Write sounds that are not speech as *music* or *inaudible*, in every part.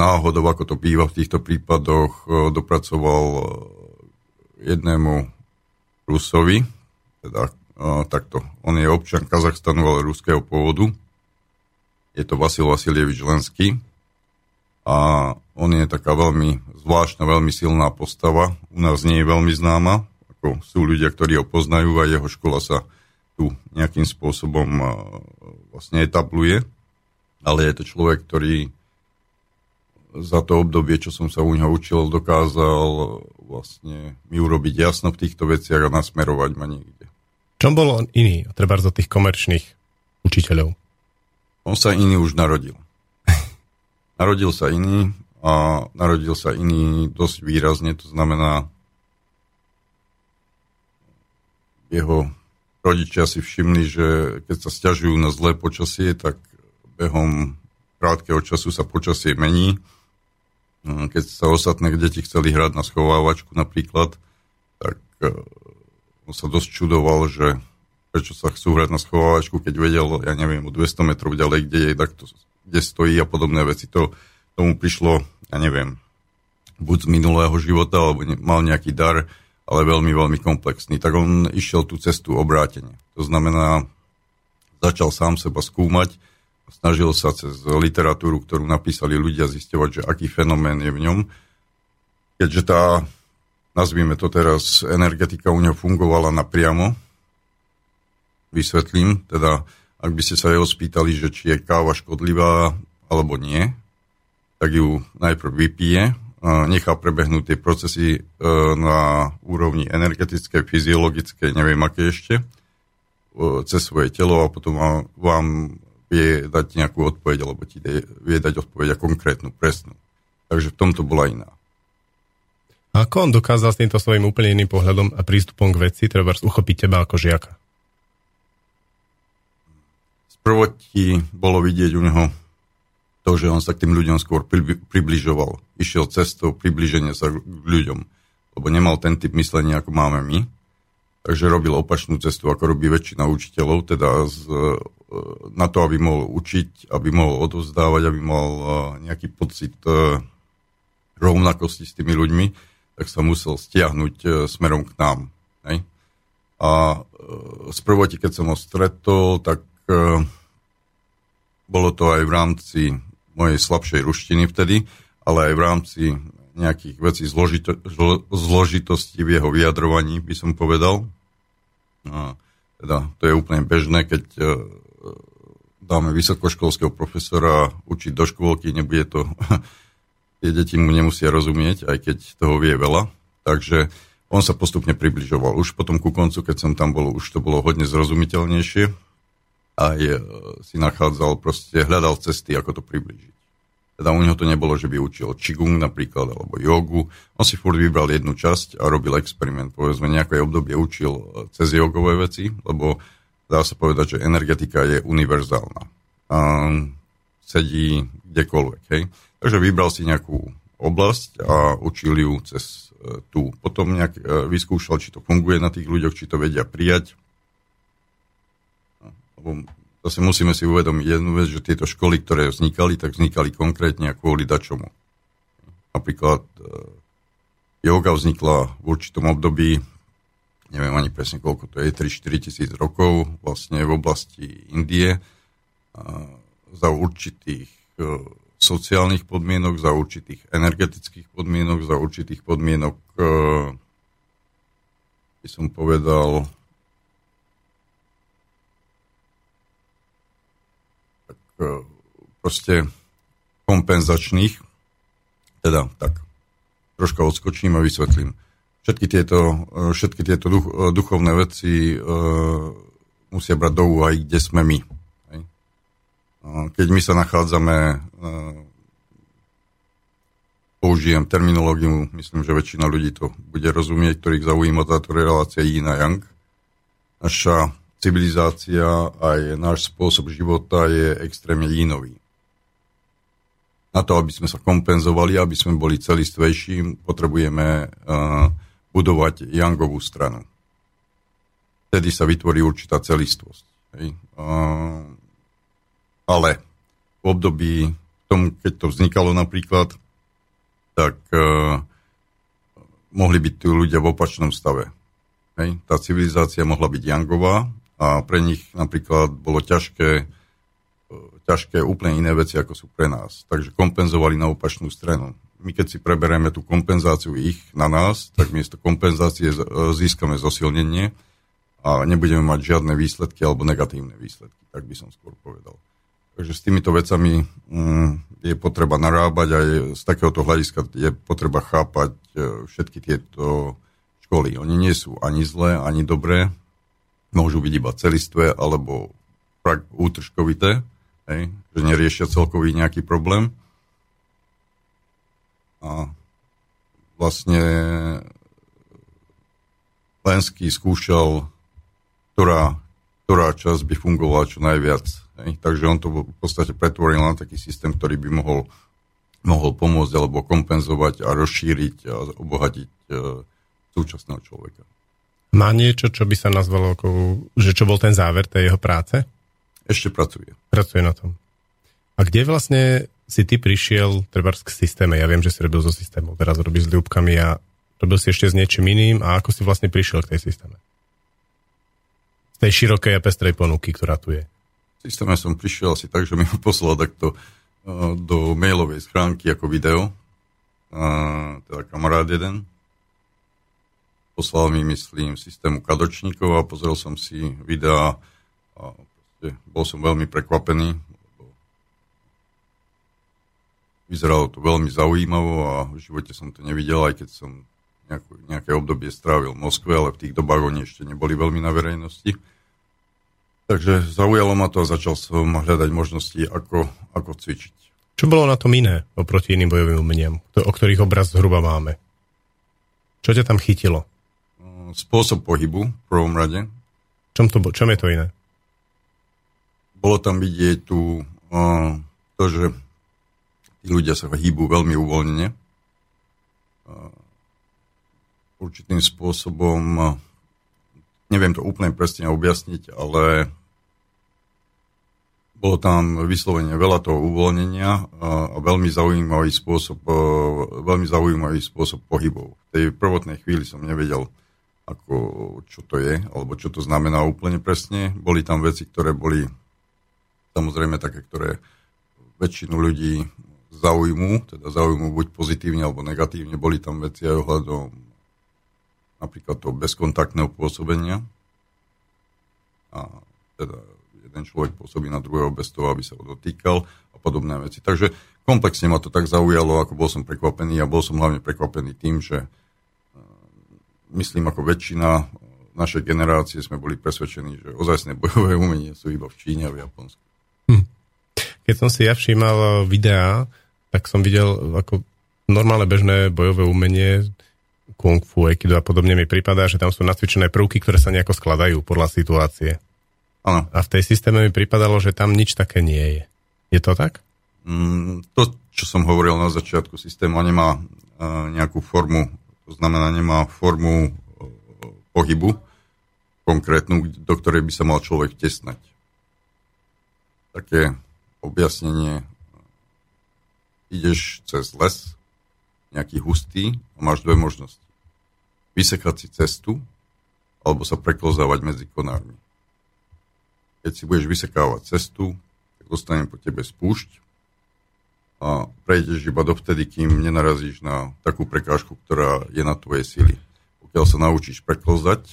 náhodou, ako to býva v týchto prípadoch, dopracoval jednému Rusovi, teda takto, on je občan Kazachstanu, ale ruského pôvodu. Je to Vasil Vasilievič Lenský a on je taká veľmi zvláštna, veľmi silná postava. U nás nie je veľmi známa, ako sú ľudia, ktorí ho poznajú a jeho škola sa tu nejakým spôsobom vlastne etabluje. Ale je to človek, ktorý za to obdobie, čo som sa u neho učil, dokázal vlastne mi urobiť jasno v týchto veciach a nasmerovať ma niekde. Čom bol on iný, treba od tých komerčných učiteľov? On sa iný už narodil. *laughs* narodil sa iný a narodil sa iný dosť výrazne, to znamená jeho rodičia si všimli, že keď sa stiažujú na zlé počasie, tak behom krátkeho času sa počasie mení. Keď sa ostatné deti chceli hrať na schovávačku napríklad, tak on sa dosť čudoval, že prečo sa chcú hrať na schovávačku, keď vedel, ja neviem, o 200 metrov ďalej, kde je, tak to, kde stojí a podobné veci. To, tomu prišlo, ja neviem, buď z minulého života, alebo ne, mal nejaký dar, ale veľmi, veľmi komplexný. Tak on išiel tú cestu obrátenie. To znamená, začal sám seba skúmať, snažil sa cez literatúru, ktorú napísali ľudia, zistovať, že aký fenomén je v ňom. Keďže tá nazvime to teraz, energetika u neho fungovala napriamo. Vysvetlím, teda ak by ste sa jeho spýtali, že či je káva škodlivá alebo nie, tak ju najprv vypije, nechá prebehnúť tie procesy e, na úrovni energetické, fyziologické, neviem aké ešte, e, cez svoje telo a potom vám vie dať nejakú odpoveď, alebo ti vie dať odpoveď a konkrétnu, presnú. Takže v tomto bola iná. A ako on dokázal s týmto svojím úplne iným pohľadom a prístupom k veci, treba uchopiť teba ako žiaka? Sprvoti bolo vidieť u neho to, že on sa k tým ľuďom skôr približoval. Išiel cestou približenia sa k ľuďom, lebo nemal ten typ myslenia, ako máme my. Takže robil opačnú cestu, ako robí väčšina učiteľov, teda z, e, na to, aby mohol učiť, aby mohol odovzdávať, aby mal e, nejaký pocit e, rovnakosti s tými ľuďmi, tak sa musel stiahnuť smerom k nám. Hej? A z e, prvoti, keď som ho stretol, tak bolo to aj v rámci mojej slabšej ruštiny vtedy, ale aj v rámci nejakých vecí zložito, zložitosti v jeho vyjadrovaní, by som povedal. A teda to je úplne bežné, keď dáme vysokoškolského profesora učiť do škôlky, nebude to *laughs* tie deti mu nemusia rozumieť, aj keď toho vie veľa. Takže on sa postupne približoval. Už potom ku koncu, keď som tam bol, už to bolo hodne zrozumiteľnejšie. A je, si nachádzal, proste hľadal cesty, ako to približiť. Teda u neho to nebolo, že by učil Qigong napríklad, alebo jogu. On si furt vybral jednu časť a robil experiment. Povedzme, nejaké obdobie učil cez jogové veci, lebo dá sa povedať, že energetika je univerzálna. Um, sedí kdekoľvek. Hej? Takže vybral si nejakú oblasť a učil ju cez e, tú. Potom nejak e, vyskúšal, či to funguje na tých ľuďoch, či to vedia prijať. Lebo zase musíme si uvedomiť jednu vec, že tieto školy, ktoré vznikali, tak vznikali konkrétne a kvôli dačomu. Napríklad e, yoga vznikla v určitom období, neviem ani presne koľko to je, 3-4 tisíc rokov, vlastne v oblasti Indie, za určitých sociálnych podmienok, za určitých energetických podmienok, za určitých podmienok, e, by som povedal, tak e, proste kompenzačných, teda tak, troška odskočím a vysvetlím. Všetky tieto, e, všetky tieto duch, duchovné veci uh, musia brať do úvahy, kde sme my keď my sa nachádzame, e, použijem terminológiu, myslím, že väčšina ľudí to bude rozumieť, ktorých zaujíma táto relácia yin a yang. Naša civilizácia aj náš spôsob života je extrémne jínový. Na to, aby sme sa kompenzovali, aby sme boli celistvejší, potrebujeme uh, budovať yangovú stranu. Vtedy sa vytvorí určitá celistvosť. Hej. Uh, ale v období, v tom, keď to vznikalo napríklad, tak uh, mohli byť tu ľudia v opačnom stave. Hej? Tá civilizácia mohla byť jangová a pre nich napríklad bolo ťažké, ťažké úplne iné veci, ako sú pre nás. Takže kompenzovali na opačnú stranu. My keď si preberieme tú kompenzáciu ich na nás, tak miesto kompenzácie získame zosilnenie a nebudeme mať žiadne výsledky alebo negatívne výsledky, tak by som skôr povedal. Takže s týmito vecami mm, je potreba narábať a je, z takéhoto hľadiska je potreba chápať e, všetky tieto školy. Oni nie sú ani zlé, ani dobré. Môžu byť iba celistvé alebo útržkovité, hej, že neriešia celkový nejaký problém. A vlastne Lenský skúšal, ktorá, ktorá časť by fungovala čo najviac Hej. Takže on to v podstate pretvoril na taký systém, ktorý by mohol, mohol pomôcť alebo kompenzovať a rozšíriť a obohatiť e, súčasného človeka. Má niečo, čo by sa nazvalo, ako, že čo bol ten záver tej jeho práce? Ešte pracuje. Pracuje na tom. A kde vlastne si ty prišiel treba k systéme? Ja viem, že si robil so systémom, teraz robíš s ľúbkami a robil si ešte s niečím iným a ako si vlastne prišiel k tej systéme? Z tej širokej a pestrej ponuky, ktorá tu je systéme som prišiel asi tak, že mi ho poslal takto uh, do mailovej schránky ako video. Uh, teda kamarát jeden. Poslal mi, myslím, systému kadočníkov a pozrel som si videa a bol som veľmi prekvapený. Vyzeralo to veľmi zaujímavo a v živote som to nevidel, aj keď som nejakú, nejaké obdobie strávil v Moskve, ale v tých dobách oni ešte neboli veľmi na verejnosti. Takže zaujalo ma to a začal som hľadať možnosti, ako, ako cvičiť. Čo bolo na tom iné oproti iným bojovým umeniam, o ktorých obraz zhruba máme? Čo ťa tam chytilo? Spôsob pohybu v prvom rade. Čom, to, čom je to iné? Bolo tam vidieť tu uh, to, že tí ľudia sa hýbu veľmi uvoľnene. Uh, určitým spôsobom, uh, neviem to úplne presne objasniť, ale bolo tam vyslovene veľa toho uvoľnenia a veľmi zaujímavý spôsob, veľmi zaujímavý spôsob pohybov. V tej prvotnej chvíli som nevedel, ako, čo to je, alebo čo to znamená úplne presne. Boli tam veci, ktoré boli samozrejme také, ktoré väčšinu ľudí zaujmú, teda zaujmú buď pozitívne alebo negatívne. Boli tam veci aj ohľadom napríklad toho bezkontaktného pôsobenia. A teda jeden človek pôsobí na druhého bez toho, aby sa ho dotýkal a podobné veci. Takže komplexne ma to tak zaujalo, ako bol som prekvapený a bol som hlavne prekvapený tým, že myslím ako väčšina našej generácie sme boli presvedčení, že ozajstné bojové umenie sú iba v Číne a v Japonsku. Hm. Keď som si ja všímal videá, tak som videl ako normálne bežné bojové umenie kung fu, aikido a podobne mi prípada, že tam sú nacvičené prvky, ktoré sa nejako skladajú podľa situácie. Ano. A v tej systéme mi pripadalo, že tam nič také nie je. Je to tak? Mm, to, čo som hovoril na začiatku, systému nemá uh, nejakú formu, to znamená, nemá formu uh, pohybu konkrétnu, do ktorej by sa mal človek tesnať. Také objasnenie. Ideš cez les, nejaký hustý, a máš dve možnosti. Vysekať si cestu, alebo sa preklozávať medzi konármi keď si budeš vysekávať cestu, tak dostane po tebe spúšť a prejdeš iba dovtedy, kým nenarazíš na takú prekážku, ktorá je na tvojej sily. Pokiaľ sa naučíš preklozať,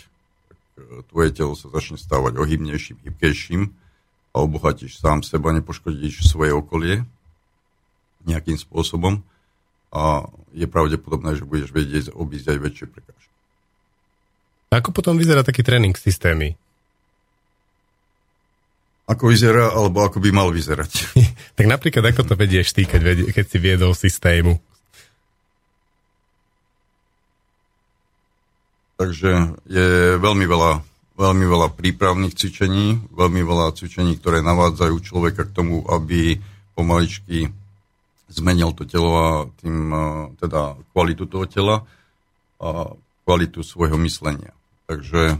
tak e, tvoje telo sa začne stávať ohybnejším, hybkejším a obohatíš sám seba, nepoškodíš svoje okolie nejakým spôsobom a je pravdepodobné, že budeš vedieť obísť aj väčšie prekážky. Ako potom vyzerá taký tréning systémy? Ako vyzerá, alebo ako by mal vyzerať. *laughs* tak napríklad, ako to vedieš ty, keď, keď si viedol systému? Takže je veľmi veľa, veľmi veľa prípravných cvičení, veľmi veľa cvičení, ktoré navádzajú človeka k tomu, aby pomaličky zmenil to telo a tým teda kvalitu toho tela a kvalitu svojho myslenia. Takže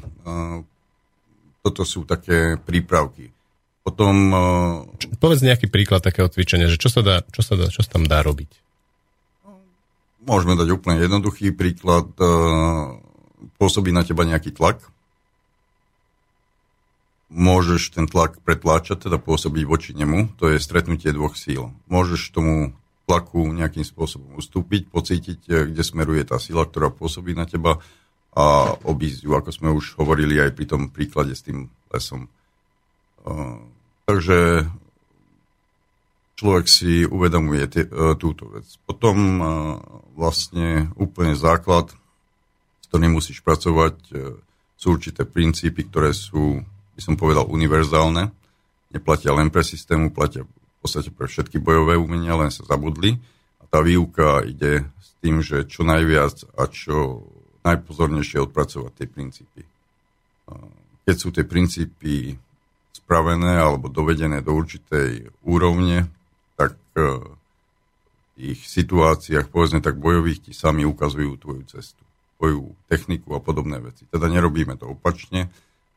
toto sú také prípravky Potom... Čo, povedz nejaký príklad takého cvičenia, že čo sa, dá, čo, sa dá, čo sa tam dá robiť? Môžeme dať úplne jednoduchý príklad. Pôsobí na teba nejaký tlak. Môžeš ten tlak pretláčať, teda pôsobiť voči nemu. To je stretnutie dvoch síl. Môžeš tomu tlaku nejakým spôsobom ustúpiť, pocítiť, kde smeruje tá sila, ktorá pôsobí na teba a obísť ju, ako sme už hovorili aj pri tom príklade s tým lesom. Takže človek si uvedomuje tie, túto vec. Potom vlastne úplne základ, s ktorým musíš pracovať, e, sú určité princípy, ktoré sú, by som povedal, univerzálne. Neplatia len pre systému, platia v podstate pre všetky bojové umenia, len sa zabudli. A tá výuka ide s tým, že čo najviac a čo najpozornejšie odpracovať tie princípy. Keď sú tie princípy spravené alebo dovedené do určitej úrovne, tak e, v tých situáciách, povedzme tak bojových, ti sami ukazujú tvoju cestu, tvoju techniku a podobné veci. Teda nerobíme to opačne,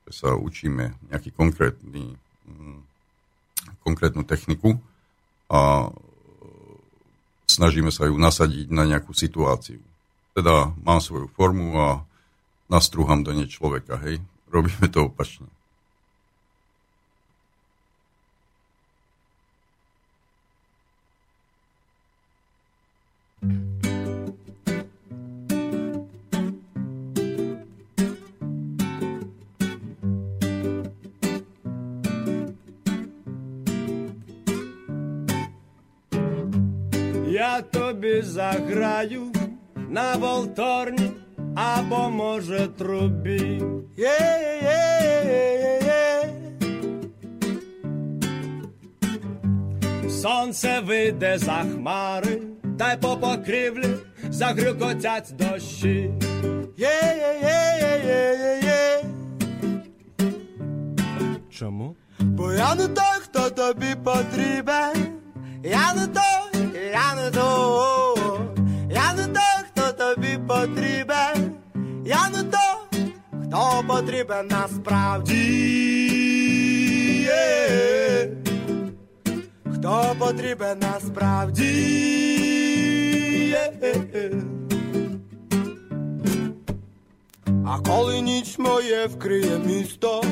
že sa učíme nejaký konkrétny, mm, konkrétnu techniku a e, snažíme sa ju nasadiť na nejakú situáciu teda mám svoju formu a nastrúham do nej človeka, hej. Robíme to opačne. Я тобі заграю на волторні або, може, трубі. Є-є-є-є-є. Сонце вийде за хмари, та й по покрівлі загрюкотять дощі. Є-є-є-є-є-є. Чому? Бо я не той, хто тобі потрібен. Я не той, я не не той тобі потрібен, я не той, хто потрібен насправді, хто потрібен насправді. А коли ніч моє вкриє місто,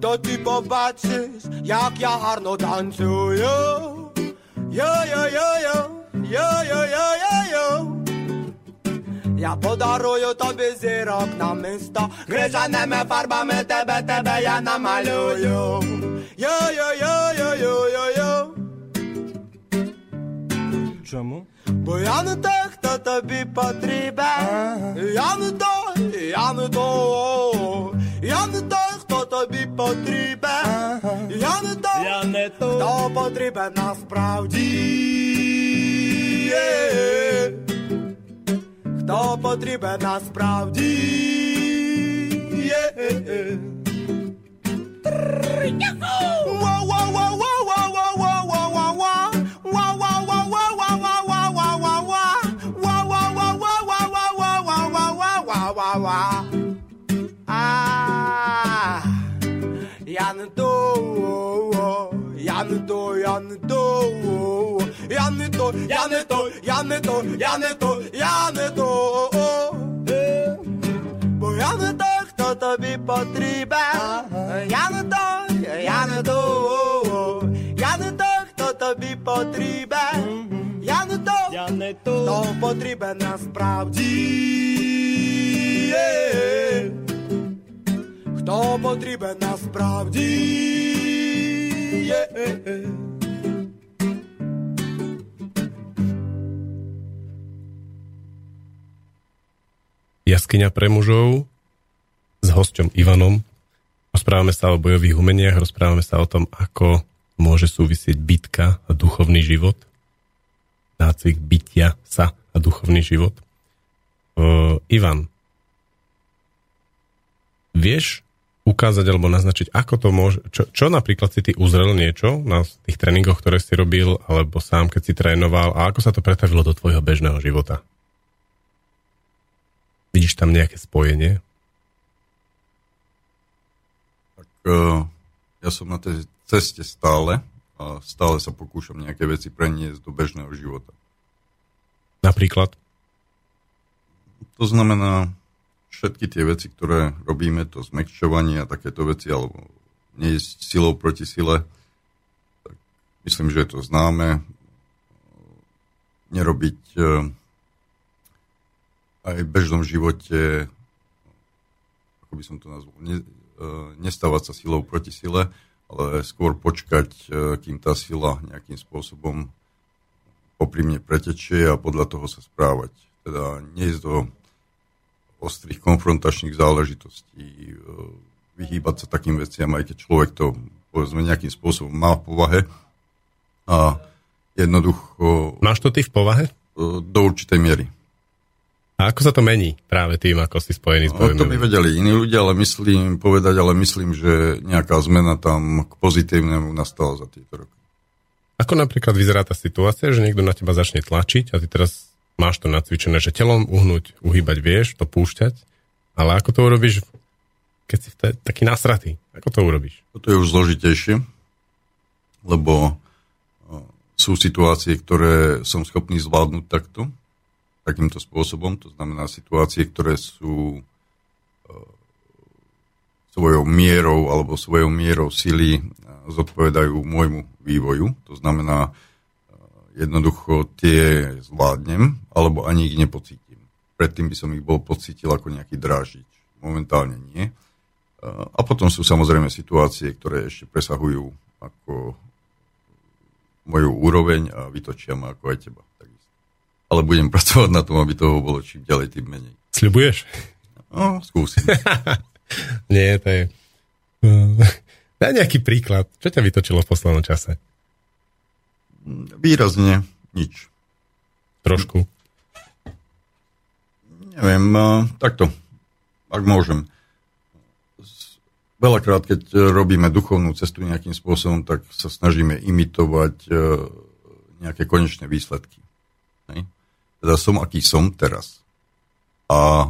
то ти побачиш, як я гарно танцюю. Йо-йо-йо-йо, йо-йо-йо-йо-йо. Я подарую тобі зірок на місто, Крижаними фарбами тебе, тебе я намалюю. Йо-йо-йо-йо-йо-йо-йо Чому? Бо я не той, хто тобі потрібен. Ага. Я не той, я не той, я не той, хто тобі потрібен. Ага. Я не той, я не той, хто потрібен насправді. Yeah хто потрібен насправді. Я не то, я не то, я не то Я не то, я не то, я не то, я не то, я не то. Бо я не той, хто тобі потрібен. Я не той, я не то, я не той, хто тобі потрібен. Я не той, я не то, хто потрібен насправді. Хто потрібен насправді. Yeah. Jaskyňa pre mužov s hosťom Ivanom. Rozprávame sa o bojových umeniach, rozprávame sa o tom, ako môže súvisieť bitka a duchovný život. Nácvik bytia sa a duchovný život. Uh, Ivan, vieš ukázať alebo naznačiť, ako to môže, čo, čo napríklad si ty uzrel niečo na tých tréningoch, ktoré si robil, alebo sám, keď si trénoval a ako sa to pretavilo do tvojho bežného života? Vidíš tam nejaké spojenie? Tak uh, ja som na tej ceste stále a stále sa pokúšam nejaké veci preniesť do bežného života. Napríklad? To znamená, všetky tie veci, ktoré robíme, to zmekčovanie a takéto veci, alebo neísť silou proti sile, tak myslím, že je to známe. Nerobiť e, aj v bežnom živote, ako by som to nazval, ne, e, nestávať sa silou proti sile, ale skôr počkať, e, kým tá sila nejakým spôsobom popri mne pretečie a podľa toho sa správať. Teda nie do ostrých konfrontačných záležitostí, e, vyhýbať sa takým veciam, aj keď človek to povedzme nejakým spôsobom má v povahe. A jednoducho... Máš to ty v povahe? Do určitej miery. A ako sa to mení práve tým, ako si spojený s? No, to by vedeli iní ľudia, ale myslím, povedať, ale myslím, že nejaká zmena tam k pozitívnemu nastala za tieto roky. Ako napríklad vyzerá tá situácia, že niekto na teba začne tlačiť a ty teraz máš to nacvičené, že telom uhnúť, uhýbať vieš, to púšťať, ale ako to urobíš, keď si t- taký nasratý? Ako to urobíš? Toto je už zložitejšie, lebo sú situácie, ktoré som schopný zvládnuť takto, takýmto spôsobom, to znamená situácie, ktoré sú svojou mierou alebo svojou mierou sily zodpovedajú môjmu vývoju. To znamená, jednoducho tie zvládnem, alebo ani ich nepocítim. Predtým by som ich bol pocítil ako nejaký drážič. Momentálne nie. A potom sú samozrejme situácie, ktoré ešte presahujú ako moju úroveň a vytočia ma ako aj teba. Ale budem pracovať na tom, aby toho bolo čím ďalej, tým menej. Sľubuješ? No, skúsim. *laughs* nie, to je... *laughs* Daj nejaký príklad. Čo ťa vytočilo v poslednom čase? Výrazne nič. Trošku. Neviem, takto, ak môžem. Veľakrát, keď robíme duchovnú cestu nejakým spôsobom, tak sa snažíme imitovať e, nejaké konečné výsledky. Hej? Teda som, aký som teraz. A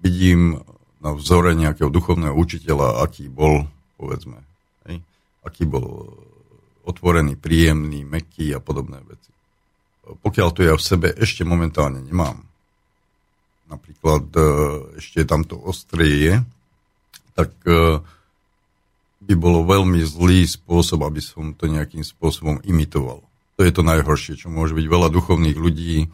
vidím na vzore nejakého duchovného učiteľa, aký bol, povedzme, hej? aký bol otvorený, príjemný, meký a podobné veci. Pokiaľ to ja v sebe ešte momentálne nemám, napríklad e, ešte tam to ostrie tak e, by bolo veľmi zlý spôsob, aby som to nejakým spôsobom imitoval. To je to najhoršie, čo môže byť. Veľa duchovných ľudí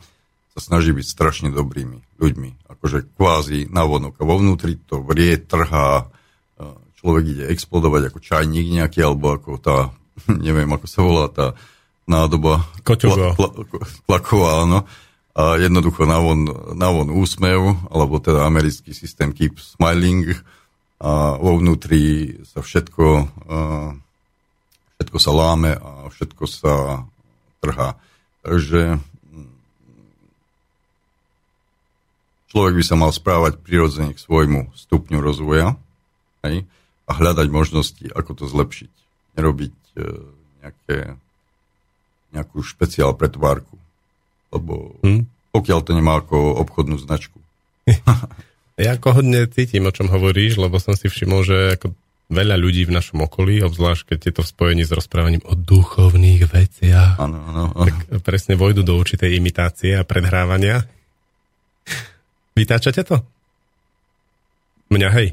sa snaží byť strašne dobrými ľuďmi. Akože kvázi navonok a vo vnútri to vrie, trhá, človek ide explodovať ako čajník nejaký, alebo ako tá *laughs* neviem, ako sa volá tá nádoba. Koťová. Tla, tlaková, áno. A jednoducho navon, navon úsmev, alebo teda americký systém Keep Smiling a vo vnútri sa všetko, všetko sa láme a všetko sa trhá. Takže človek by sa mal správať prirodzene k svojmu stupňu rozvoja hej, a hľadať možnosti, ako to zlepšiť. Nerobiť E, nejaké, nejakú špeciál pretvárku. Lebo hmm. pokiaľ to nemá ako obchodnú značku. *laughs* *laughs* ja ako hodne cítim, o čom hovoríš, lebo som si všimol, že ako veľa ľudí v našom okolí, obzvlášť keď je to v spojení s rozprávaním o duchovných veciach, ano, ano, ano. tak presne vojdu do určitej imitácie a predhrávania. Vytáčate to? Mňa, hej.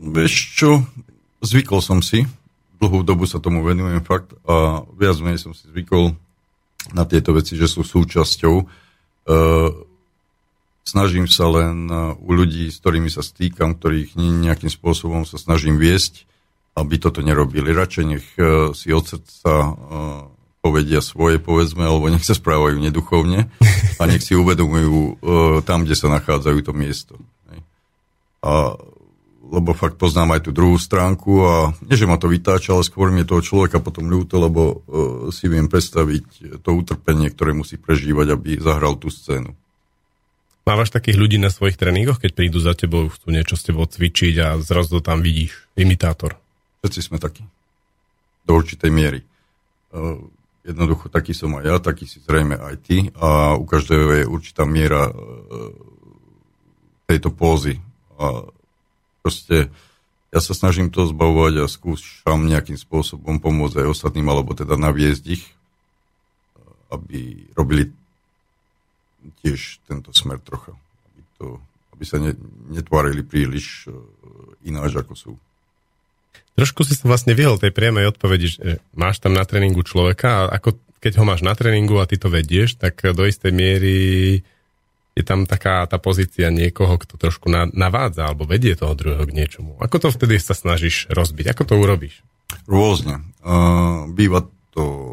Vieš čo, zvykol som si, dlhú dobu sa tomu venujem fakt a viac menej som si zvykol na tieto veci, že sú súčasťou. E, snažím sa len e, u ľudí, s ktorými sa stýkam, ktorých nejakým spôsobom sa snažím viesť, aby toto nerobili. Radšej nech e, si od srdca e, povedia svoje, povedzme, alebo nech sa správajú neduchovne a nech si uvedomujú tam, kde sa nachádzajú to miesto. A lebo fakt poznám aj tú druhú stránku a nie, že ma to vytáča, ale skôr mi toho človeka potom ľúto, lebo si viem predstaviť to utrpenie, ktoré musí prežívať, aby zahral tú scénu. Mávaš takých ľudí na svojich tréningoch, keď prídu za tebou, chcú niečo s tebou cvičiť a zrazu tam vidíš, imitátor? Všetci sme takí. Do určitej miery. Uh, jednoducho taký som aj ja, taký si zrejme aj ty a u každého je určitá miera uh, tejto pózy. A proste ja sa snažím to zbavovať a skúšam nejakým spôsobom pomôcť aj ostatným, alebo teda naviesť ich, aby robili tiež tento smer trocha. Aby, to, aby sa ne, netvárili príliš ináč, ako sú. Trošku si sa vlastne vyhol tej priamej odpovedi, že máš tam na tréningu človeka a ako keď ho máš na tréningu a ty to vedieš, tak do istej miery je tam taká tá pozícia niekoho, kto trošku navádza alebo vedie toho druhého k niečomu. Ako to vtedy sa snažíš rozbiť? Ako to urobíš? Rôzne. Uh, býva to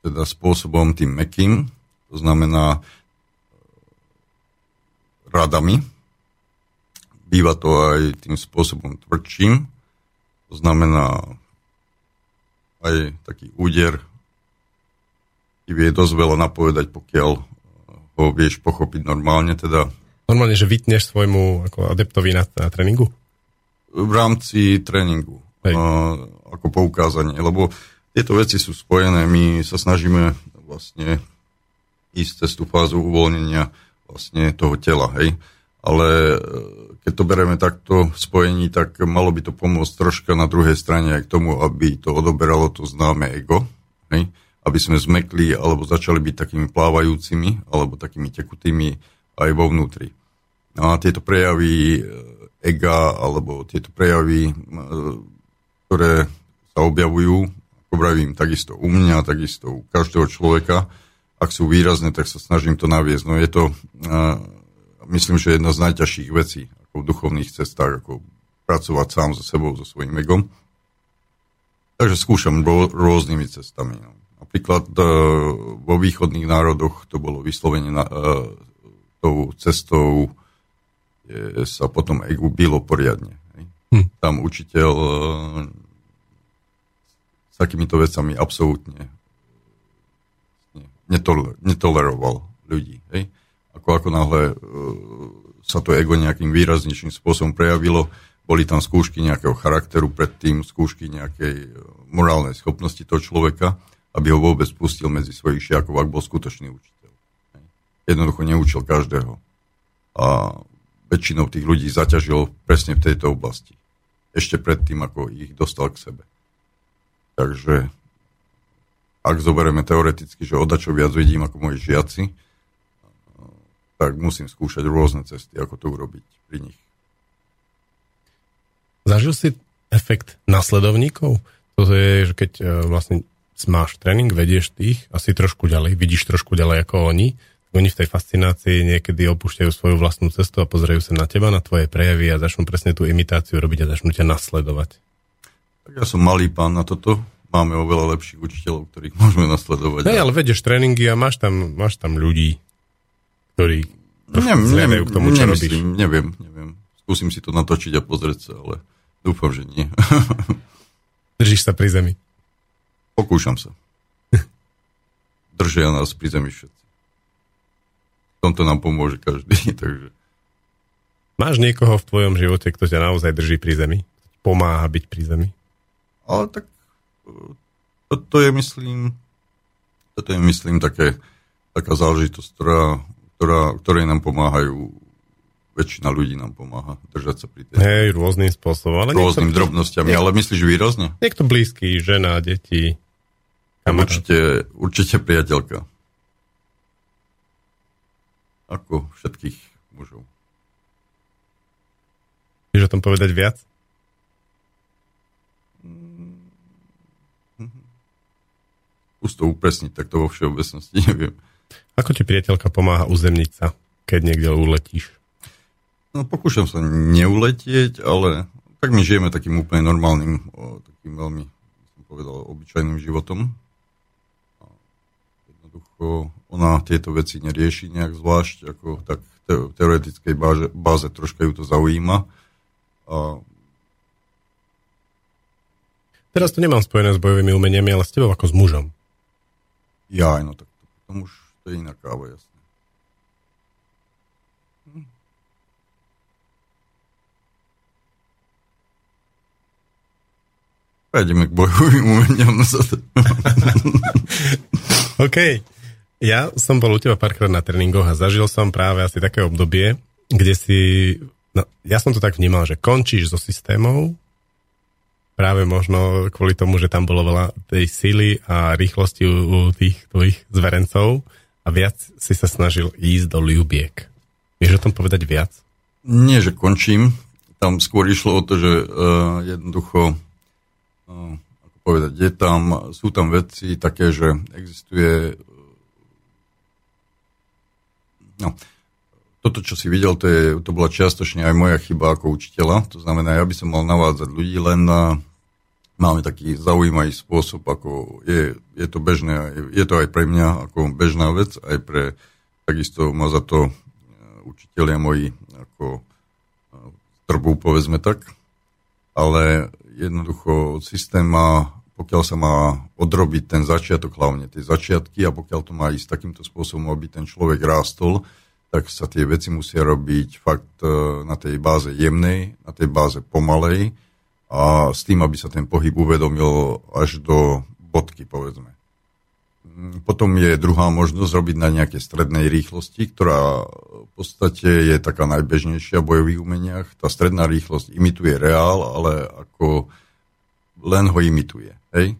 teda spôsobom tým mekým, to znamená radami. Býva to aj tým spôsobom tvrdším, to znamená aj taký úder ti vie dosť veľa napovedať, pokiaľ ho vieš pochopiť normálne. Teda. Normálne, že vytneš svojmu ako adeptovi na, na tréningu? V rámci tréningu. Hej. Uh, ako poukázanie. Lebo tieto veci sú spojené. My sa snažíme vlastne ísť cez tú fázu uvoľnenia vlastne toho tela. Hej. Ale e, keď to bereme takto v spojení, tak malo by to pomôcť troška na druhej strane aj k tomu, aby to odoberalo to známe ego, hej? aby sme zmekli alebo začali byť takými plávajúcimi alebo takými tekutými aj vo vnútri. No a tieto prejavy e, ega alebo tieto prejavy, e, ktoré sa objavujú, vravím, takisto u mňa, takisto u každého človeka, ak sú výrazné, tak sa snažím to naviesť. No je to, myslím, že jedna z najťažších vecí ako v duchovných cestách, ako pracovať sám so sebou, so svojím egom. Takže skúšam rôznymi cestami. No. Napríklad e, vo východných národoch to bolo vyslovene na, e, tou cestou, sa potom egu bylo poriadne. Hm. Tam učiteľ takýmito vecami absolútne netoler, netoleroval ľudí. Hej? Ako, ako náhle e, sa to ego nejakým výraznejším spôsobom prejavilo, boli tam skúšky nejakého charakteru predtým, skúšky nejakej e, morálnej schopnosti toho človeka, aby ho vôbec pustil medzi svojich šiakov, ak bol skutočný učiteľ. Jednoducho neučil každého. A väčšinou tých ľudí zaťažil presne v tejto oblasti. Ešte predtým, ako ich dostal k sebe. Takže ak zoberieme teoreticky, že odačo viac vidím ako moji žiaci, tak musím skúšať rôzne cesty, ako to urobiť pri nich. Zažil si efekt nasledovníkov? To je, že keď uh, vlastne máš tréning, vedieš tých asi trošku ďalej, vidíš trošku ďalej ako oni, oni v tej fascinácii niekedy opúšťajú svoju vlastnú cestu a pozerajú sa na teba, na tvoje prejavy a začnú presne tú imitáciu robiť a začnú ťa nasledovať. Tak ja som malý pán na toto. Máme oveľa lepších učiteľov, ktorých môžeme nasledovať. Hej, ale vedieš tréningy a máš tam, máš tam ľudí, ktorí neviem, k tomu, čo nemyslím, robíš. Neviem, neviem. Skúsim si to natočiť a pozrieť sa, ale dúfam, že nie. *laughs* Držíš sa pri zemi? Pokúšam sa. *laughs* Držia nás pri zemi všetci. V tomto nám pomôže každý, *laughs* takže... Máš niekoho v tvojom živote, kto ťa naozaj drží pri zemi? Pomáha byť pri zemi? Ale tak toto je, myslím, toto je, myslím, také, taká záležitosť, ktorá ktorá, ktorej nám pomáhajú väčšina ľudí nám pomáha držať sa pri tej... Hej, rôznym spôsobom. Ale rôznym niekto, drobnostiami, niekto, ale myslíš výrazne? Niekto blízky, žena, deti, kamarát. Určite, určite priateľka. Ako všetkých mužov. Chceš o tom povedať viac? Skús to upresniť, tak to vo všeobecnosti *laughs* neviem. Ako ti priateľka pomáha uzemniť sa, keď niekde uletíš? No, pokúšam sa neuletieť, ale tak my žijeme takým úplne normálnym, o, takým veľmi, som povedal, obyčajným životom. A jednoducho ona tieto veci nerieši nejak zvlášť, ako tak v teoretickej báze, báze troška ju to zaujíma. A... Teraz to nemám spojené s bojovými umeniami, ale s tebou ako s mužom. Ja, no tak to už to je iná káva, jasne. Hm. Prejdeme k bojovým *laughs* umeniam *laughs* OK. Ja som bol u teba párkrát na tréningoch a zažil som práve asi také obdobie, kde si No, ja som to tak vnímal, že končíš so systémov, práve možno kvôli tomu, že tam bolo veľa tej sily a rýchlosti u, u tých tvojich zverencov a viac si sa snažil ísť do ľubiek. Vieš o tom povedať viac? Nie, že končím. Tam skôr išlo o to, že uh, jednoducho uh, povedať, je tam, sú tam veci také, že existuje no, toto, čo si videl, to, je, to bola čiastočne aj moja chyba ako učiteľa. To znamená, ja by som mal navádzať ľudí, len na, máme taký zaujímavý spôsob, ako je, je to bežné, je to aj pre mňa ako bežná vec, aj pre, takisto ma za to e, učiteľia moji ako e, trbu, povedzme tak. Ale jednoducho systém má, pokiaľ sa má odrobiť ten začiatok, hlavne tie začiatky a pokiaľ to má ísť takýmto spôsobom, aby ten človek rástol, tak sa tie veci musia robiť fakt e, na tej báze jemnej, na tej báze pomalej a s tým, aby sa ten pohyb uvedomil až do bodky, povedzme. Mm, potom je druhá možnosť robiť na nejakej strednej rýchlosti, ktorá v podstate je taká najbežnejšia v bojových umeniach. Tá stredná rýchlosť imituje reál, ale ako len ho imituje. Hej?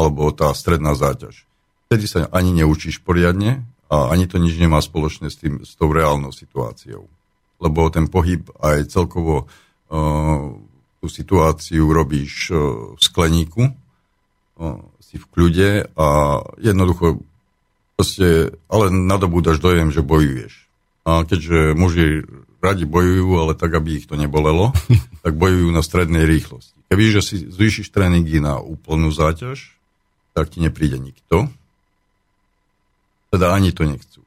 Alebo tá stredná záťaž. Vtedy sa ani neučíš poriadne, a ani to nič nemá spoločné s, tým, s tou reálnou situáciou. Lebo ten pohyb aj celkovo uh, tú situáciu robíš uh, v skleníku, uh, si v kľude a jednoducho proste, ale nadobúdaš dojem, že bojuješ. A keďže muži radi bojujú, ale tak, aby ich to nebolelo, *laughs* tak bojujú na strednej rýchlosti. Keby že si zvýšiš tréningy na úplnú záťaž, tak ti nepríde nikto, teda ani to nechcú.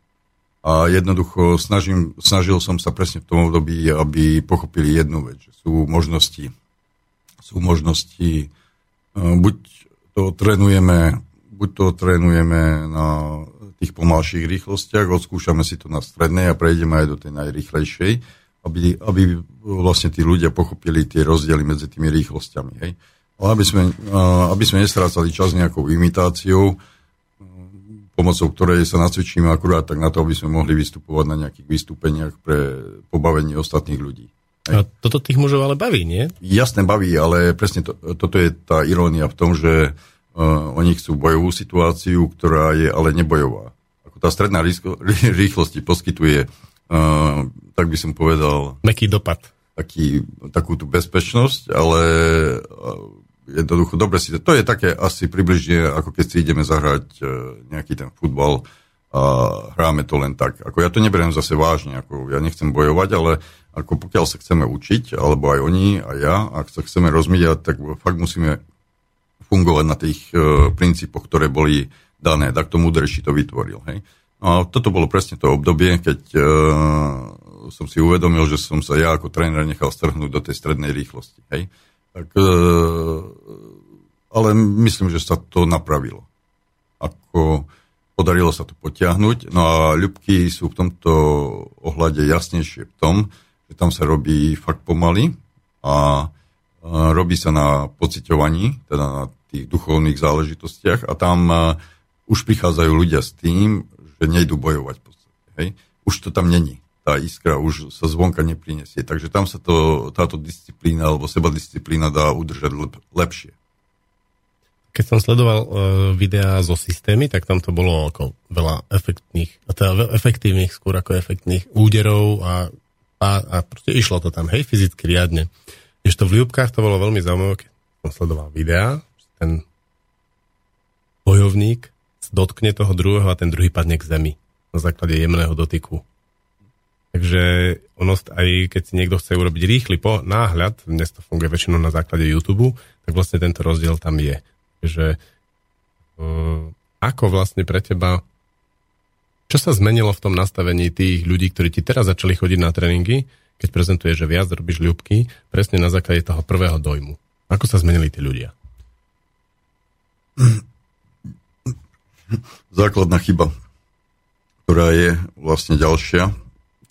A jednoducho snažím, snažil som sa presne v tom období, aby pochopili jednu vec, že sú možnosti, sú možnosti, e, buď to trénujeme, buď to trénujeme na tých pomalších rýchlostiach, odskúšame si to na strednej a prejdeme aj do tej najrýchlejšej, aby, aby vlastne tí ľudia pochopili tie rozdiely medzi tými rýchlosťami. Hej. Ale aby sme, e, aby sme nestrácali čas nejakou imitáciou, pomocou ktorej sa nacvičíme akurát tak na to, aby sme mohli vystupovať na nejakých vystúpeniach pre pobavenie ostatných ľudí. A toto tých mužov ale baví, nie? Jasné baví, ale presne to, toto je tá irónia v tom, že uh, oni chcú bojovú situáciu, ktorá je ale nebojová. Ako tá stredná rýchlo, rýchlosť poskytuje, uh, tak by som povedal... Meký dopad. Taký, takú tú bezpečnosť, ale uh, jednoducho, dobre si, to je také asi približne, ako keď si ideme zahrať nejaký ten futbal a hráme to len tak. Ako ja to neberiem zase vážne, ako ja nechcem bojovať, ale ako pokiaľ sa chceme učiť, alebo aj oni, a ja, ak sa chceme rozmývať, tak fakt musíme fungovať na tých uh, princípoch, ktoré boli dané. Tak to múdrejší to vytvoril. Hej? No a toto bolo presne to obdobie, keď uh, som si uvedomil, že som sa ja ako tréner nechal strhnúť do tej strednej rýchlosti. Hej? Tak, e, ale myslím, že sa to napravilo. Ako podarilo sa to potiahnuť. No a ľubky sú v tomto ohľade jasnejšie v tom, že tam sa robí fakt pomaly a robí sa na pociťovaní, teda na tých duchovných záležitostiach a tam už prichádzajú ľudia s tým, že nejdú bojovať v podstate. Hej? Už to tam není tá iskra už sa zvonka neprinesie. Takže tam sa to, táto disciplína alebo seba disciplína dá udržať lep, lepšie. Keď som sledoval uh, videá zo systémy, tak tam to bolo ako veľa efektných, teda efektívnych skôr ako efektných úderov a, a, a proste išlo to tam, hej, fyzicky riadne. Ešte v ľúbkach to bolo veľmi zaujímavé, keď som sledoval videá, ten bojovník dotkne toho druhého a ten druhý padne k zemi na základe jemného dotyku. Takže ono, aj keď si niekto chce urobiť rýchly po, náhľad, dnes to funguje väčšinou na základe YouTube, tak vlastne tento rozdiel tam je. Že uh, ako vlastne pre teba, čo sa zmenilo v tom nastavení tých ľudí, ktorí ti teraz začali chodiť na tréningy, keď prezentuješ, že viac robíš ľubky, presne na základe toho prvého dojmu. Ako sa zmenili tí ľudia? *laughs* Základná chyba, ktorá je vlastne ďalšia,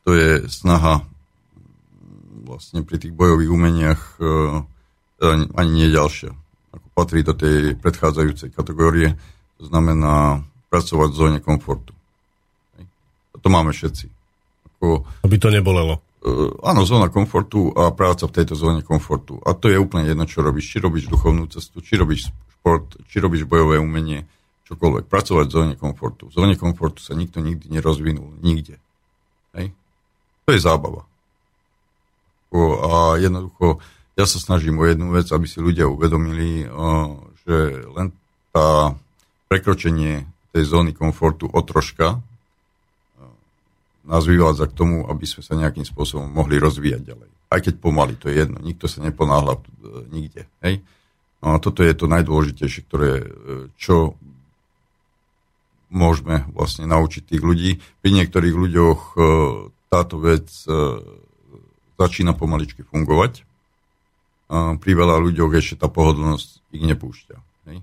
to je snaha vlastne pri tých bojových umeniach teda ani nie ďalšia. Ako patrí do tej predchádzajúcej kategórie, to znamená pracovať v zóne komfortu. To máme všetci. Ako, aby to nebolelo. áno, zóna komfortu a práca v tejto zóne komfortu. A to je úplne jedno, čo robíš. Či robíš duchovnú cestu, či robíš šport, či robíš bojové umenie, čokoľvek. Pracovať v zóne komfortu. V zóne komfortu sa nikto nikdy nerozvinul. Nikde. Hej? To je zábava. A jednoducho, ja sa snažím o jednu vec, aby si ľudia uvedomili, že len tá prekročenie tej zóny komfortu o troška nás vyvádza k tomu, aby sme sa nejakým spôsobom mohli rozvíjať ďalej. Aj keď pomaly, to je jedno, nikto sa neponáhľa e, nikde. Hej? No a toto je to najdôležitejšie, ktoré, e, čo môžeme vlastne naučiť tých ľudí. Pri niektorých ľuďoch e, táto vec začína pomaličky fungovať. Pri veľa ľuďoch ešte tá pohodlnosť ich nepúšťa. Hej?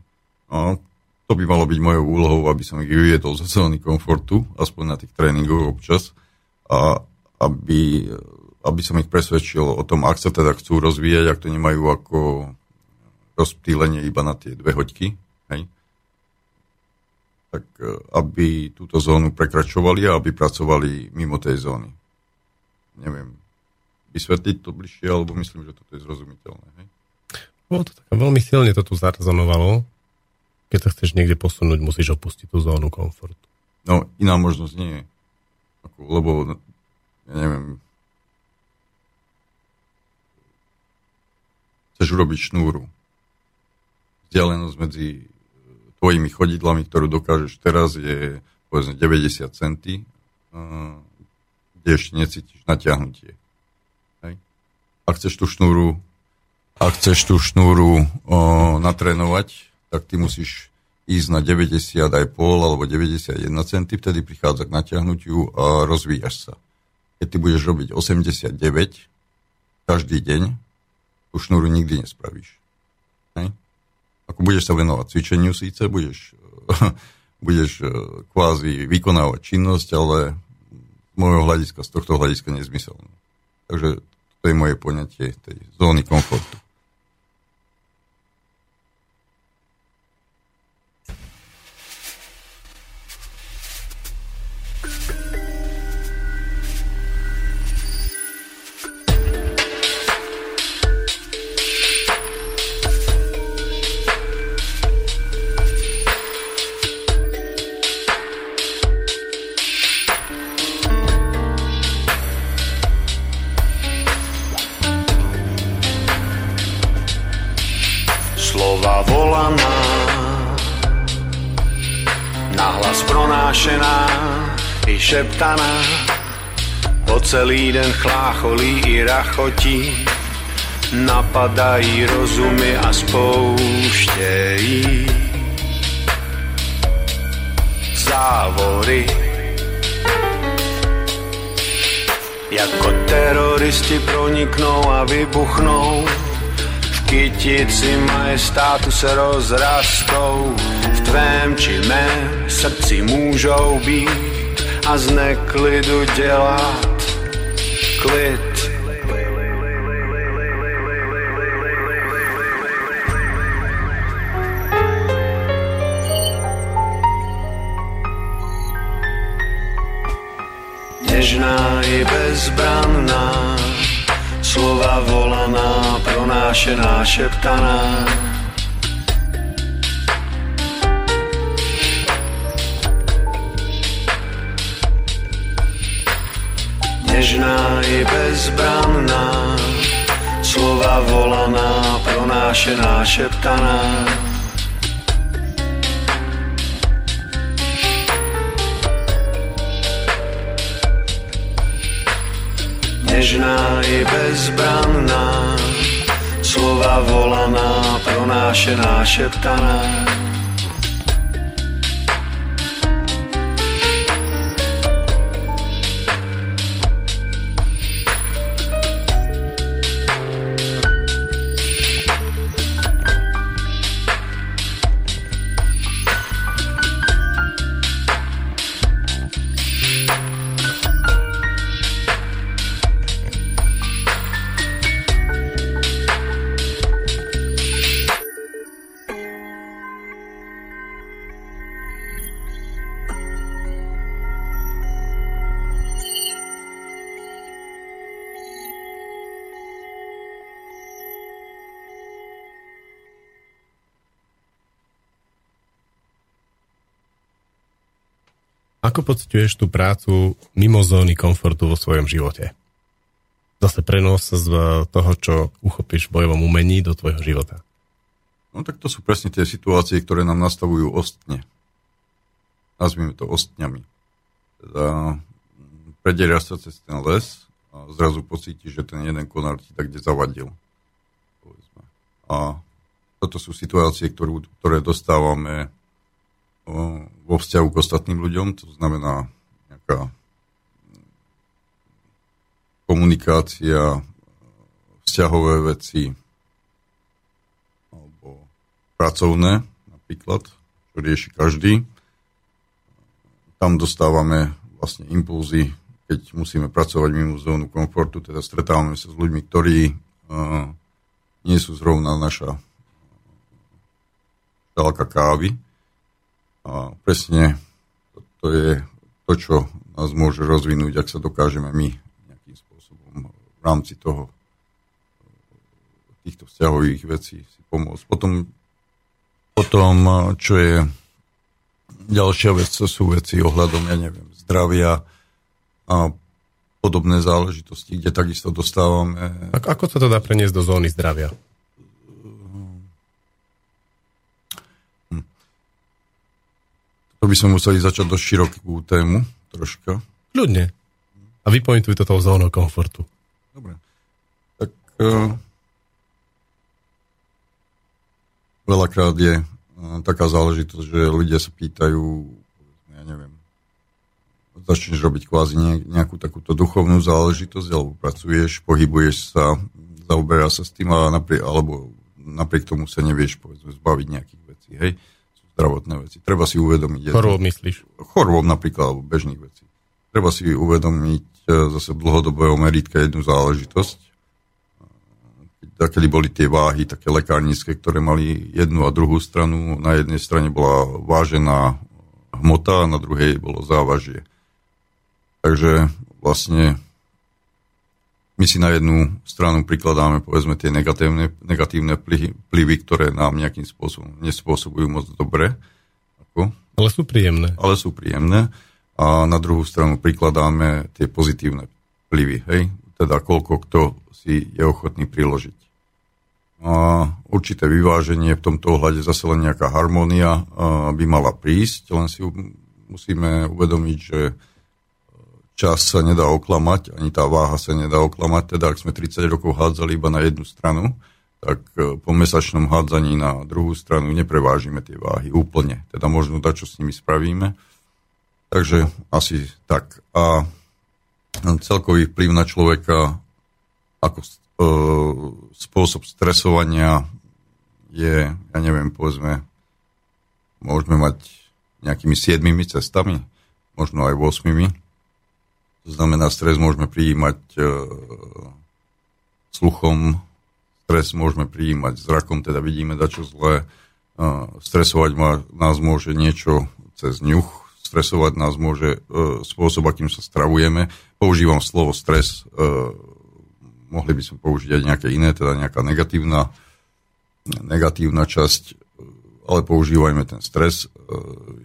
No, to by malo byť mojou úlohou, aby som ich vyviedol zo zóny komfortu, aspoň na tých tréningoch občas, a aby, aby som ich presvedčil o tom, ak sa teda chcú rozvíjať, ak to nemajú ako rozptýlenie iba na tie dve hoďky, hej, tak e, aby túto zónu prekračovali a aby pracovali mimo tej zóny. Neviem, vysvetliť to bližšie, alebo myslím, že toto je zrozumiteľné. Hej? Bolo to tak, veľmi silne to tu zarezonovalo keď sa chceš niekde posunúť, musíš opustiť tú zónu komfortu. No, iná možnosť nie je. Ako, lebo, ja neviem, chceš urobiť šnúru. Vzdialenosť medzi e, tvojimi chodidlami, ktorú dokážeš teraz, je povedzme 90 centy, kde ešte necítiš natiahnutie. Hej. Ak chceš tú šnúru ak chceš tú šnúru o, natrénovať, tak ty musíš ísť na 90 aj pol alebo 91 cm, vtedy prichádza k natiahnutiu a rozvíjaš sa. Keď ty budeš robiť 89 každý deň, tú šnúru nikdy nespravíš. Hej? Ako budeš sa venovať cvičeniu síce, budeš, *laughs* budeš e, kvázi vykonávať činnosť, ale z môjho hľadiska, z tohto hľadiska nezmyselné. Takže to je moje poňatie tej zóny komfortu. Šeptaná, po celý den chlácholí i rachotí, napadají rozumy a spouštějí závory. Jako teroristi proniknou a vybuchnou, v kytici majestátu se rozrastou, v tvém či mém srdci můžou být a z neklidu dělat klid. Nežná i bezbranná, slova volaná, pronášená, šeptaná nežná i bezbranná, slova volaná, pronášená, šeptaná. Nežná i bezbranná, slova volaná, pronášená, šeptaná. Ako pociťuješ tú prácu mimo zóny komfortu vo svojom živote? Zase prenos z toho, čo uchopíš v bojovom umení do tvojho života. No tak to sú presne tie situácie, ktoré nám nastavujú ostne. Nazvime to ostňami. Teda prederia sa cez ten les a zrazu pocítiš, že ten jeden konár ti tak kde zavadil. Povedzme. A toto sú situácie, ktorú, ktoré dostávame vo vzťahu k ostatným ľuďom, to znamená nejaká komunikácia, vzťahové veci alebo pracovné napríklad, čo rieši každý. Tam dostávame vlastne impulzy, keď musíme pracovať mimo zónu komfortu, teda stretávame sa s ľuďmi, ktorí uh, nie sú zrovna naša šálka kávy, a presne to, je to, čo nás môže rozvinúť, ak sa dokážeme my nejakým spôsobom v rámci toho týchto vzťahových vecí si pomôcť. Potom, potom čo je ďalšia vec, to sú veci ohľadom, ja neviem, zdravia a podobné záležitosti, kde takisto dostávame... A ako sa to dá preniesť do zóny zdravia? To by sme museli začať do širokú tému, troška. Ľudne. A vypointuj to tou zónou komfortu. Dobre. Tak uh, veľakrát je uh, taká záležitosť, že ľudia sa pýtajú, ja neviem, začneš robiť kvázi ne, nejakú takúto duchovnú záležitosť, alebo pracuješ, pohybuješ sa, zaoberá sa s tým, a napriek, alebo napriek tomu sa nevieš povedzme, zbaviť nejakých vecí. Hej? Zdravotné veci. Treba si uvedomiť... Chorôb myslíš? Chorôb napríklad, alebo bežných vecí. Treba si uvedomiť e, zase dlhodobého meritka jednu záležitosť. Kedy boli tie váhy také lekárnické, ktoré mali jednu a druhú stranu. Na jednej strane bola vážená hmota a na druhej bolo závažie. Takže vlastne my si na jednu stranu prikladáme povedzme tie negatívne, negatívne vplyvy, ktoré nám nejakým spôsobom nespôsobujú moc dobre. Ako? Ale sú príjemné. Ale sú príjemné. A na druhú stranu prikladáme tie pozitívne vplyvy. Hej? Teda koľko kto si je ochotný priložiť. A určité vyváženie v tomto ohľade zase len nejaká harmónia by mala prísť, len si musíme uvedomiť, že čas sa nedá oklamať, ani tá váha sa nedá oklamať. Teda ak sme 30 rokov hádzali iba na jednu stranu, tak e, po mesačnom hádzaní na druhú stranu neprevážime tie váhy úplne. Teda možno dať, čo s nimi spravíme. Takže asi tak. A celkový vplyv na človeka ako e, spôsob stresovania je, ja neviem, povedzme, môžeme mať nejakými siedmimi cestami, možno aj 8 to znamená, stres môžeme prijímať e, sluchom, stres môžeme prijímať zrakom, teda vidíme dačo zlé. E, stresovať ma, nás môže niečo cez ňuch, stresovať nás môže e, spôsob, akým sa stravujeme. Používam slovo stres, e, mohli by sme použiť aj nejaké iné, teda nejaká negatívna, negatívna časť, ale používajme ten stres. E,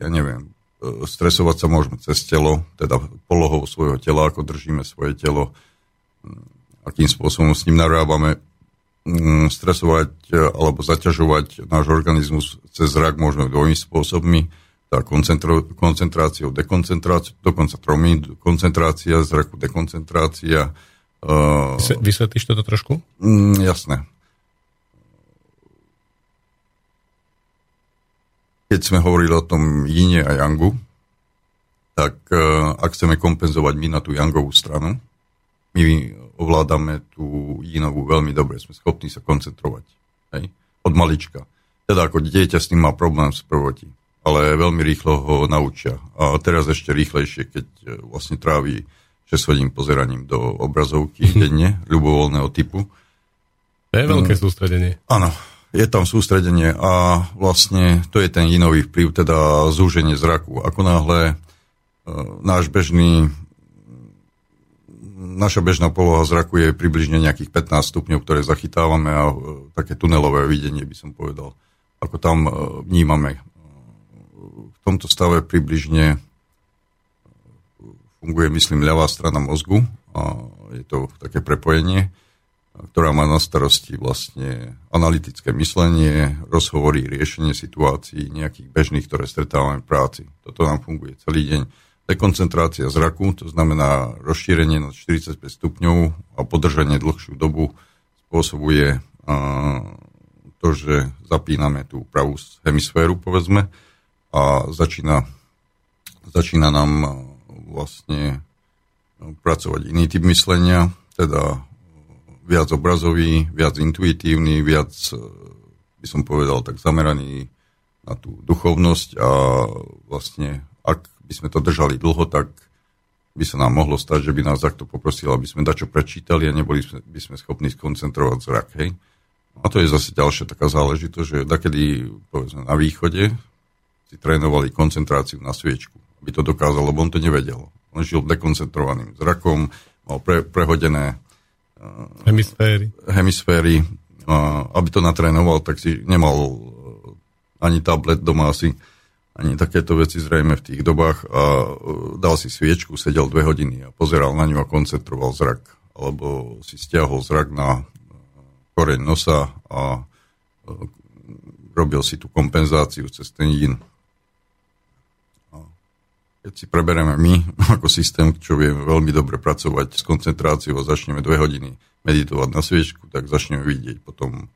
ja neviem, stresovať sa môžeme cez telo, teda polohou svojho tela, ako držíme svoje telo, mm, akým spôsobom s ním narábame, mm, stresovať e, alebo zaťažovať náš organizmus cez zrak môžeme dvojmi spôsobmi, tá koncentráciou, dekoncentráciou, dokonca tromi, koncentrácia zraku, dekoncentrácia. Vysvetlíš toto trošku? Mm, jasné. Keď sme hovorili o tom Jine a Yangu, tak uh, ak chceme kompenzovať my na tú Yangovú stranu, my ovládame tú Jinovú veľmi dobre, sme schopní sa koncentrovať. Hej? Od malička. Teda ako dieťa s tým má problém s prvotí, ale veľmi rýchlo ho naučia. A teraz ešte rýchlejšie, keď uh, vlastne trávi 6 hodín pozeraním do obrazovky *laughs* denne, ľubovoľného typu. To je veľké mm. sústredenie. Áno, je tam sústredenie a vlastne to je ten inový vplyv, teda zúženie zraku. Ako náhle e, náš bežný naša bežná poloha zraku je približne nejakých 15 stupňov, ktoré zachytávame a e, také tunelové videnie by som povedal. Ako tam e, vnímame v tomto stave približne funguje, myslím, ľavá strana mozgu. A je to také prepojenie, ktorá má na starosti vlastne analytické myslenie, rozhovory, riešenie situácií nejakých bežných, ktoré stretávame v práci. Toto nám funguje celý deň. Dekoncentrácia zraku, to znamená rozšírenie na 45 stupňov a podržanie dlhšiu dobu spôsobuje to, že zapíname tú pravú hemisféru, povedzme, a začína, začína nám vlastne pracovať iný typ myslenia, teda viac obrazový, viac intuitívny, viac, by som povedal, tak zameraný na tú duchovnosť a vlastne, ak by sme to držali dlho, tak by sa nám mohlo stať, že by nás takto poprosil, aby sme dačo prečítali a neboli by sme schopní skoncentrovať zrak. Hej? A to je zase ďalšia taká záležitosť, že takedy, povedzme, na východe si trénovali koncentráciu na sviečku, aby to dokázal, lebo on to nevedel. On žil dekoncentrovaným zrakom, mal pre, prehodené hemisféry. hemisféry aby to natrénoval, tak si nemal uh, ani tablet doma asi, ani takéto veci zrejme v tých dobách a uh, dal si sviečku, sedel dve hodiny a pozeral na ňu a koncentroval zrak. Alebo si stiahol zrak na koreň nosa a robil si tú kompenzáciu cez ten yin. Keď si preberieme my *laughs* ako systém, čo vieme veľmi dobre pracovať s koncentráciou a začneme dve hodiny meditovať na sviečku, tak začneme vidieť potom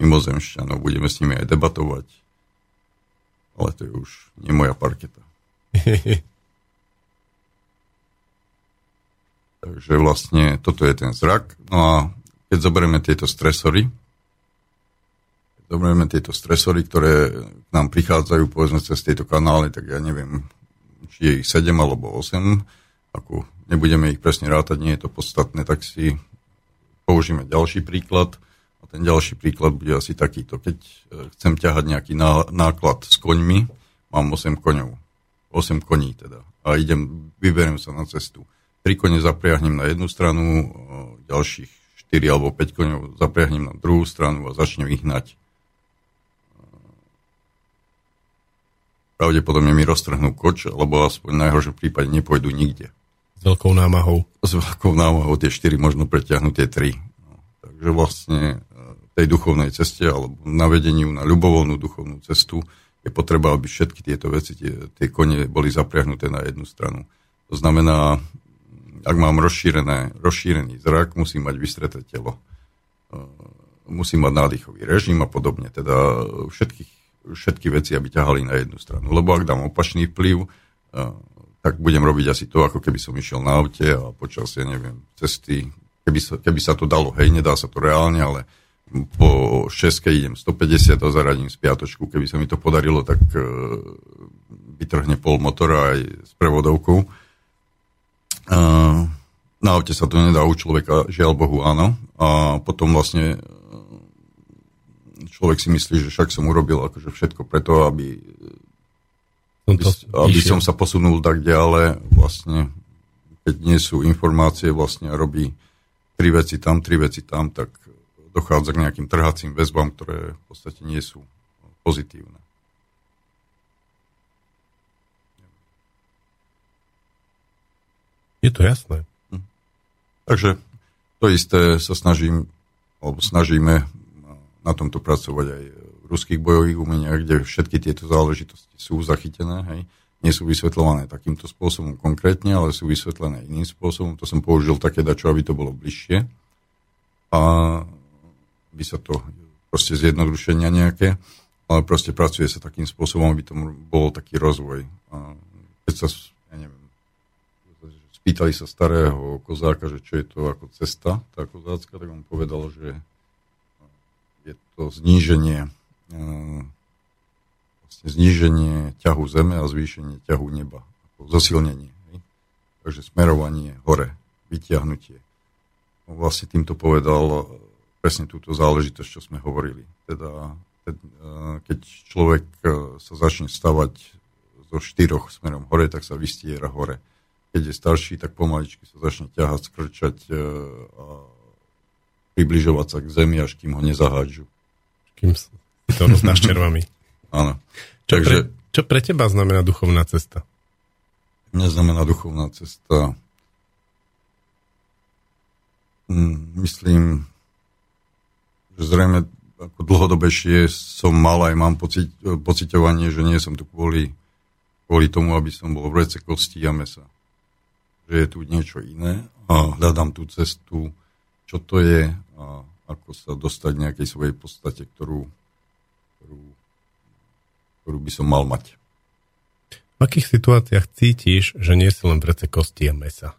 mimozemšťanov, budeme s nimi aj debatovať. Ale to je už nie moja parketa. *laughs* Takže vlastne toto je ten zrak. No a keď zoberieme tieto stresory, keď zoberieme tieto stresory, ktoré k nám prichádzajú povedzme cez tieto kanály, tak ja neviem, či je ich 7 alebo 8, ako nebudeme ich presne rátať, nie je to podstatné, tak si použijeme ďalší príklad a ten ďalší príklad bude asi takýto. Keď e, chcem ťahať nejaký náklad s koňmi, mám 8 koňov, 8 koní teda a idem, vyberiem sa na cestu. Tri kone zapriahnem na jednu stranu, e, ďalších 4 alebo 5 koňov zapriahnem na druhú stranu a začnem ich hnať. Pravdepodobne mi roztrhnú koč, alebo aspoň v najhoršom prípade nepôjdu nikde. S veľkou námahou. S veľkou námahou tie 4 možno preťahnuť tie 3. No, takže vlastne e, tej duchovnej ceste alebo navedeniu na ľubovolnú duchovnú cestu je potreba, aby všetky tieto veci, tie, tie kone boli zapriahnuté na jednu stranu. To znamená, ak mám rozšírené, rozšírený zrak, musím mať vystreté telo. E, musím mať nádychový režim a podobne. Teda všetky, všetky veci, aby ťahali na jednu stranu. Lebo ak dám opačný vplyv, e, tak budem robiť asi to, ako keby som išiel na aute a počas, ja neviem, cesty, keby sa, keby sa to dalo, hej, nedá sa to reálne, ale po 6 idem 150 a zaradím z piatočku. Keby sa mi to podarilo, tak uh, vytrhne pol motora aj s prevodovkou na aute sa to nedá u človeka, žiaľ Bohu, áno. A potom vlastne e, človek si myslí, že však som urobil akože všetko preto, aby, aby, aby som sa posunul tak ďalej. Vlastne, keď nie sú informácie, vlastne robí tri veci tam, tri veci tam, tak dochádza k nejakým trhacím väzbám, ktoré v podstate nie sú pozitívne. Je to jasné. Hm. Takže to isté sa snažím, alebo snažíme na tomto pracovať aj v ruských bojových umeniach, kde všetky tieto záležitosti sú zachytené, hej. Nie sú vysvetľované takýmto spôsobom konkrétne, ale sú vysvetlené iným spôsobom. To som použil také dačo, aby to bolo bližšie. A by sa to proste zjednodušenia nejaké, ale proste pracuje sa takým spôsobom, aby to bol taký rozvoj. A keď sa Pýtali sa starého kozáka, že čo je to ako cesta, tá kozácka, tak on povedal, že je to zníženie eh, vlastne zníženie ťahu zeme a zvýšenie ťahu neba. Ako zosilnenie. Takže smerovanie hore, vyťahnutie. On vlastne týmto povedal presne túto záležitosť, čo sme hovorili. Teda, eh, keď človek sa začne stavať zo štyroch smerom hore, tak sa vystiera hore keď je starší, tak pomaličky sa začne ťahať, skrčať e, a približovať sa k zemi, až kým ho nezahádžu. Kým to rozdáš červami. *laughs* Áno. Čo, Takže, pre, čo pre teba znamená duchovná cesta? Neznamená duchovná cesta? Hm, myslím, že zrejme ako dlhodobejšie som mal aj mám pocit, pocitovanie, že nie som tu kvôli, kvôli tomu, aby som bol v rece kosti a mesa. Že je tu niečo iné a hľadám tú cestu, čo to je a ako sa dostať nejakej svojej podstate, ktorú, ktorú, ktorú by som mal mať. V akých situáciách cítiš, že nie si len v rece kosti a mesa?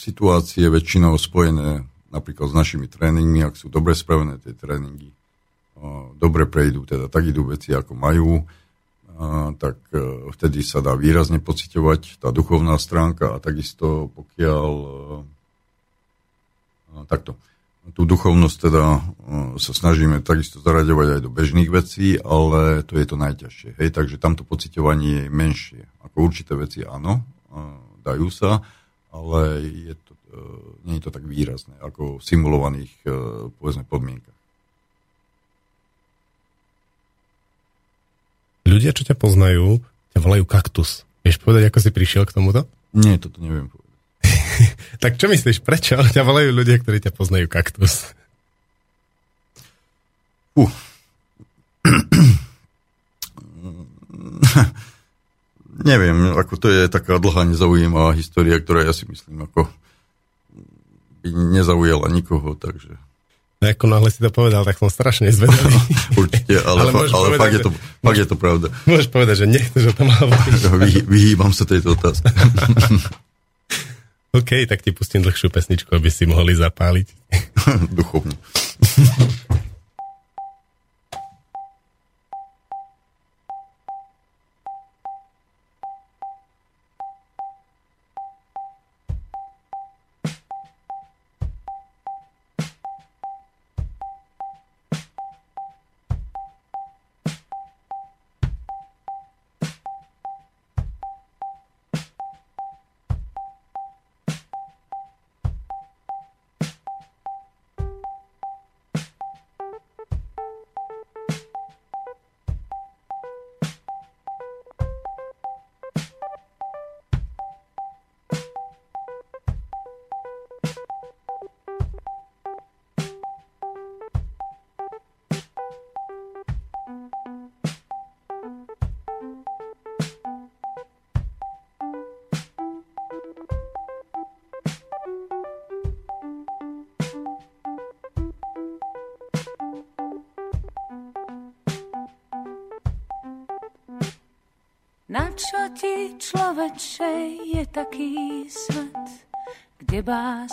situácie väčšinou spojené napríklad s našimi tréningmi, ak sú dobre spravené tie tréningy, dobre prejdú, teda tak idú veci, ako majú, tak e, vtedy sa dá výrazne pocitovať tá duchovná stránka a takisto pokiaľ e, takto. Tú duchovnosť teda e, sa snažíme takisto zaraďovať aj do bežných vecí, ale to je to najťažšie. Hej, takže tamto pocitovanie je menšie. Ako určité veci áno, dajú sa, ale je to, e, nie je to tak výrazné ako v simulovaných povedzme, podmienkach. Ľudia, čo ťa poznajú, ťa volajú kaktus. Vieš povedať, ako si prišiel k tomuto? Nie, toto neviem povedať. *laughs* tak čo myslíš, prečo *laughs* ťa volajú ľudia, ktorí ťa poznajú kaktus? Uh. *clears throat* Neviem, ako to je taká dlhá nezaujímavá história, ktorá ja si myslím, ako by nezaujala nikoho, takže... No ako náhle si to povedal, tak som strašne zvedavý. *laughs* Určite, ale, ale, fa- ale povedať, fakt, je to, fakt je to pravda. Môžeš povedať, že nechceš o tom hovoriť. Vy, vyhýbam sa tejto otázke. OK, tak ti pustím dlhšiu pesničku, aby si mohli zapáliť. *laughs* Duchovne. *laughs*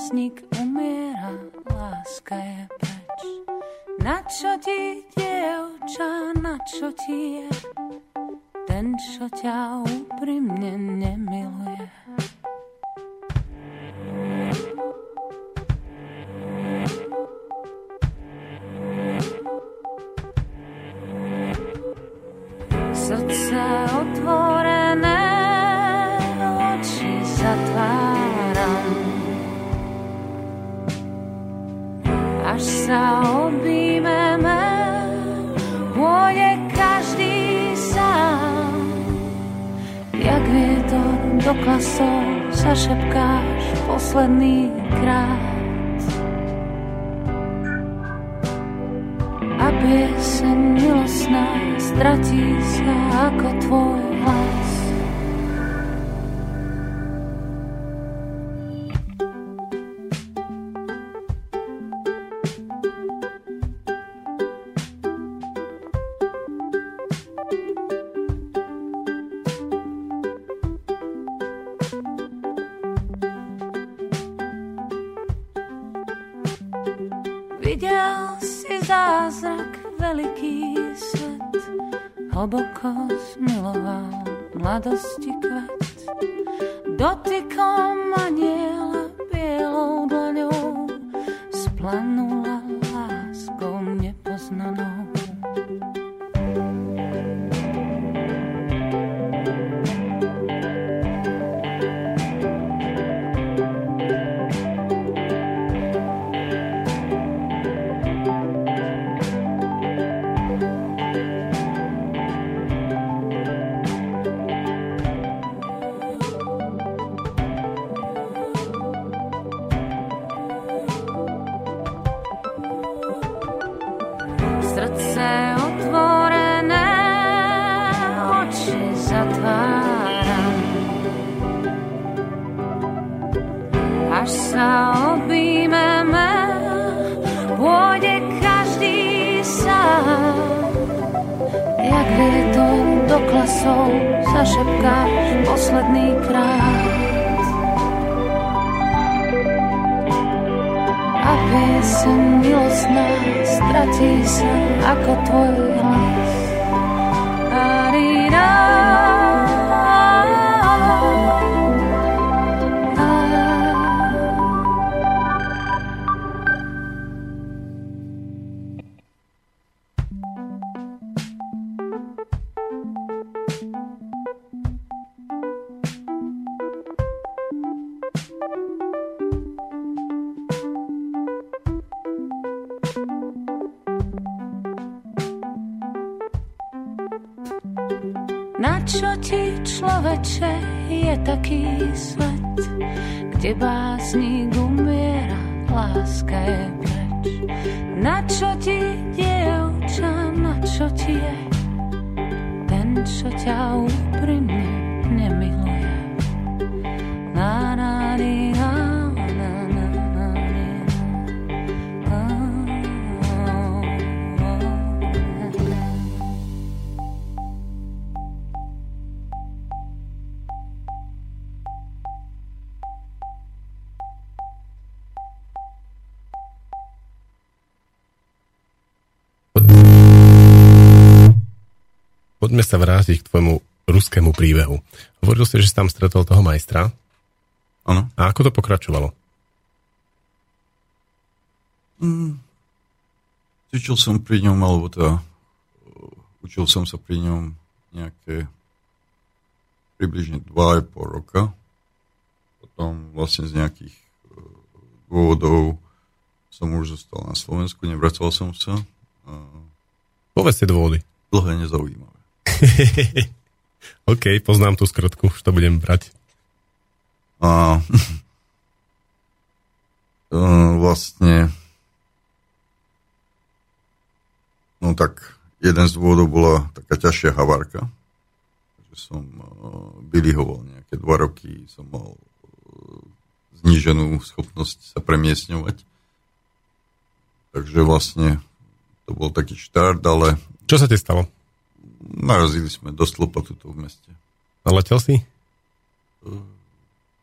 nocnik Poďme sa vrátiť k tvojmu ruskému príbehu. Hovoril si, že si tam stretol toho majstra. Áno. A ako to pokračovalo? Cvičil som pri ňom, alebo teda učil som sa pri ňom nejaké približne 2,5 roka. Potom vlastne z nejakých uh, dôvodov som už zostal na Slovensku, nevracal som sa. Povedz tie dôvody. dlhé nezaujímavé. *laughs* OK, poznám tú skrotku, už to budem brať. A uh, *laughs* vlastne no tak jeden z dôvodov bola taká ťažšia havárka, že som uh, bylihoval nejaké dva roky, som mal uh, zníženú schopnosť sa premiesňovať. Takže vlastne to bol taký štart, ale Čo sa ti stalo? Narazili sme do slopa tuto v meste. Letel si?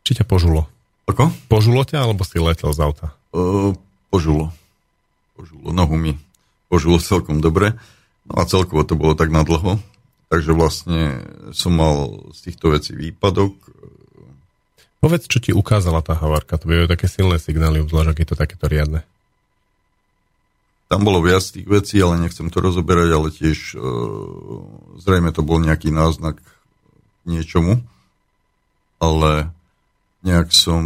Či ťa požulo? Ako? Požulo ťa, alebo si letel z auta? Uh, požulo. Požulo. Nohu mi požulo celkom dobre. No a celkovo to bolo tak nadlho. Takže vlastne som mal z týchto vecí výpadok. Povedz, čo ti ukázala tá havárka. To bývajú také silné signály, obzvlášť, ak je to takéto riadne. Tam bolo viac tých vecí, ale nechcem to rozoberať, ale tiež uh, zrejme to bol nejaký náznak niečomu. Ale nejak som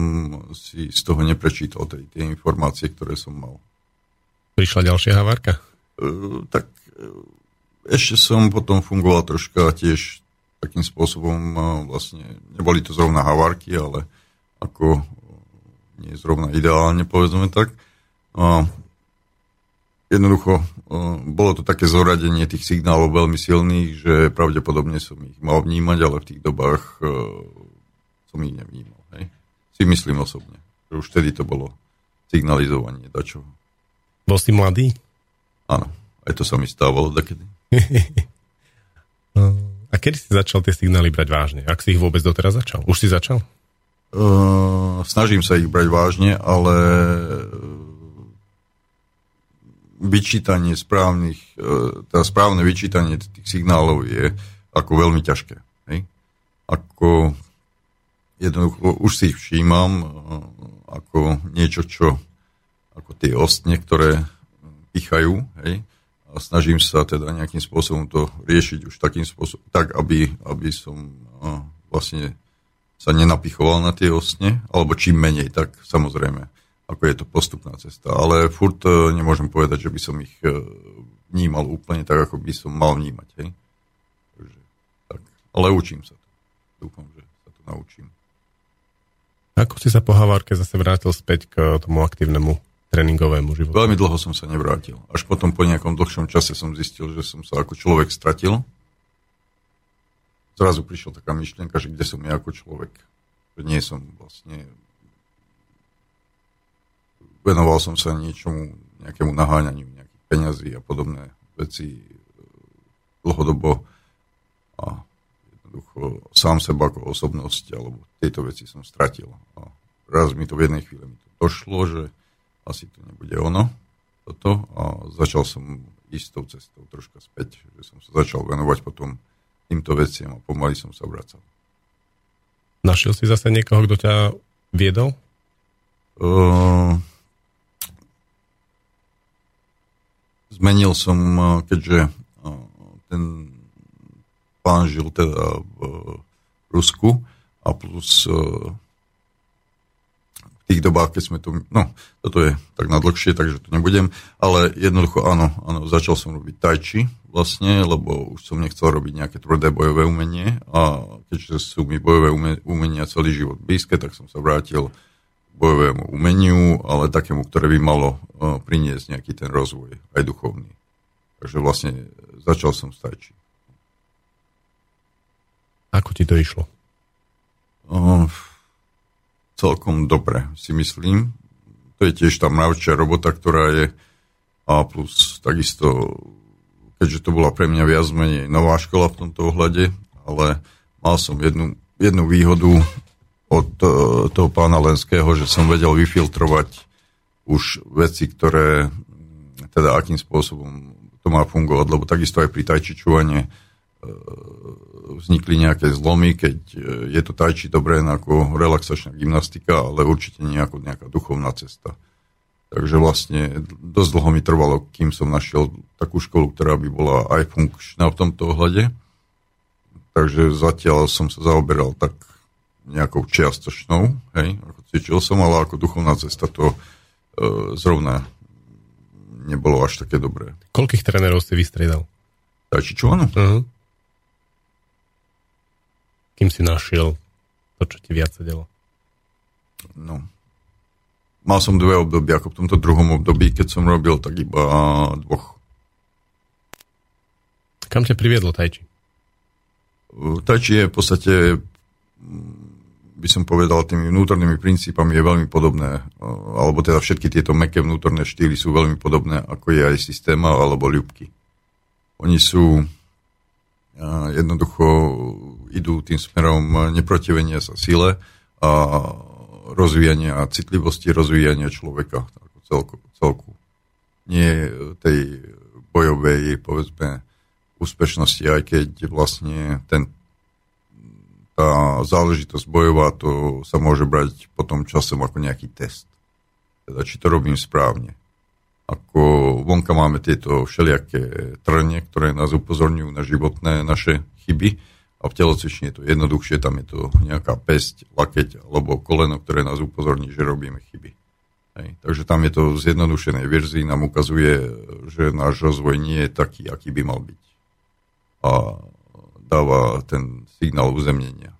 si z toho neprečítal tej, tie informácie, ktoré som mal. Prišla ďalšia havárka? Uh, tak uh, ešte som potom fungoval troška tiež takým spôsobom, uh, vlastne neboli to zrovna havárky, ale ako uh, nie zrovna ideálne, povedzme tak. Uh, jednoducho, bolo to také zoradenie tých signálov veľmi silných, že pravdepodobne som ich mal vnímať, ale v tých dobách som ich nevnímal. Hej? Si myslím osobne, že už vtedy to bolo signalizovanie dačoho. Bol si mladý? Áno, aj to sa mi stávalo takedy. *laughs* A kedy si začal tie signály brať vážne? Ak si ich vôbec doteraz začal? Už si začal? Uh, snažím sa ich brať vážne, ale vyčítanie správnych, uh, teda správne vyčítanie tých signálov je ako veľmi ťažké. Hej? Ako jednoducho, už si ich všímam uh, ako niečo, čo ako tie ostne, ktoré pichajú, hej, a snažím sa teda nejakým spôsobom to riešiť už takým spôsobom, tak, aby, aby som uh, vlastne sa nenapichoval na tie ostne, alebo čím menej, tak samozrejme, ako je to postupná cesta. Ale furt uh, nemôžem povedať, že by som ich uh, vnímal úplne tak, ako by som mal vnímať. Hej? Takže, tak. Ale učím sa to. Dúfam, že sa to naučím. Ako si sa po havárke zase vrátil späť k tomu aktívnemu tréningovému životu? Veľmi dlho som sa nevrátil. Až potom po nejakom dlhšom čase som zistil, že som sa ako človek stratil. zrazu prišla taká myšlienka, že kde som ja ako človek. Že nie som vlastne... Venoval som sa niečomu, nejakému naháňaniu nejakých peňazí a podobné veci dlhodobo a jednoducho sám seba ako osobnosť alebo tieto veci som stratil. A raz mi to v jednej chvíli mi to došlo, že asi to nebude ono, toto a začal som istou cestou troška späť, že som sa začal venovať potom týmto veciam a pomaly som sa vracal. Našiel si zase niekoho, kto ťa viedol? Uh, zmenil som, keďže ten pán žil teda v Rusku a plus v tých dobách, keď sme tu, no, toto je tak na dlhšie, takže to nebudem, ale jednoducho áno, áno, začal som robiť tajči vlastne, lebo už som nechcel robiť nejaké tvrdé bojové umenie a keďže sú mi bojové umenia celý život blízke, tak som sa vrátil bojovému umeniu, ale takému, ktoré by malo priniesť nejaký ten rozvoj, aj duchovný. Takže vlastne začal som stačiť. Ako ti to išlo? Uh, celkom dobre, si myslím. To je tiež tá mravčia robota, ktorá je a plus takisto, keďže to bola pre mňa viac menej nová škola v tomto ohľade, ale mal som jednu, jednu výhodu od uh, toho pána Lenského, že som vedel vyfiltrovať už veci, ktoré teda akým spôsobom to má fungovať, lebo takisto aj pri tajčičovanie e, vznikli nejaké zlomy, keď e, je to tajči dobré ako relaxačná gymnastika, ale určite nie ako nejaká duchovná cesta. Takže vlastne dosť dlho mi trvalo, kým som našiel takú školu, ktorá by bola aj funkčná v tomto ohľade. Takže zatiaľ som sa zaoberal tak nejakou čiastočnou, hej, ako cvičil som, ale ako duchovná cesta to e, zrovna nebolo až také dobré. Koľkých trénerov si vystriedal? čo áno? Uh-huh. Kým si našiel to, čo ti viac sedelo? No. Mal som dve obdobia, ako v tomto druhom období, keď som robil, tak iba dvoch. Kam ťa priviedlo Tajči? Tajči je v podstate by som povedal, tými vnútornými princípami je veľmi podobné, alebo teda všetky tieto meké vnútorné štýly sú veľmi podobné, ako je aj systéma alebo ľubky. Oni sú jednoducho idú tým smerom neprotivenia sa sile a rozvíjania citlivosti, rozvíjania človeka celku, celku. Nie tej bojovej, povedzme, úspešnosti, aj keď vlastne ten tá záležitosť bojová, to sa môže brať potom časom ako nejaký test. Teda, či to robím správne. Ako vonka máme tieto všelijaké trne, ktoré nás upozorňujú na životné naše chyby a v telocvični je to jednoduchšie, tam je to nejaká pesť, lakeť alebo koleno, ktoré nás upozorní, že robíme chyby. Hej. Takže tam je to v zjednodušenej verzii, nám ukazuje, že náš rozvoj nie je taký, aký by mal byť. A dáva ten signál uzemnenia.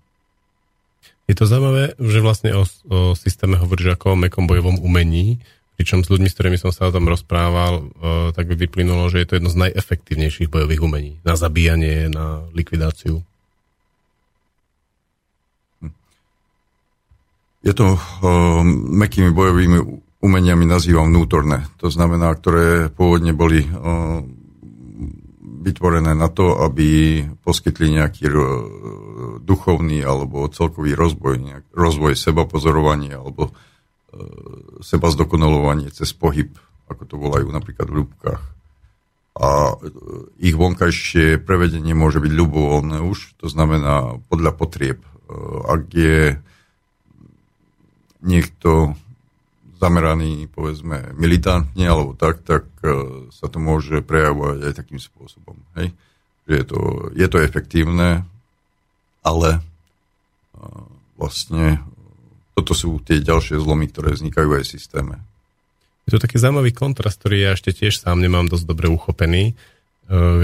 Je to zaujímavé, že vlastne o, o systéme hovoríš ako o mekom bojovom umení, pričom s ľuďmi, s ktorými som sa o tom rozprával, o, tak by vyplynulo, že je to jedno z najefektívnejších bojových umení na zabíjanie, na likvidáciu. Je to o, mekými bojovými umeniami nazývam vnútorné. To znamená, ktoré pôvodne boli o, vytvorené na to, aby poskytli nejaký duchovný alebo celkový rozvoj, nejak, rozvoj seba pozorovania alebo e, seba zdokonalovanie cez pohyb, ako to volajú napríklad v ľubkách. A e, ich vonkajšie prevedenie môže byť ľubovoľné už, to znamená podľa potrieb. E, ak je niekto zameraný, povedzme, militantne alebo tak, tak uh, sa to môže prejavovať aj takým spôsobom. Hej? Že je to, je to efektívne, ale uh, vlastne toto sú tie ďalšie zlomy, ktoré vznikajú aj v systéme. Je to taký zaujímavý kontrast, ktorý ja ešte tiež sám nemám dosť dobre uchopený. E,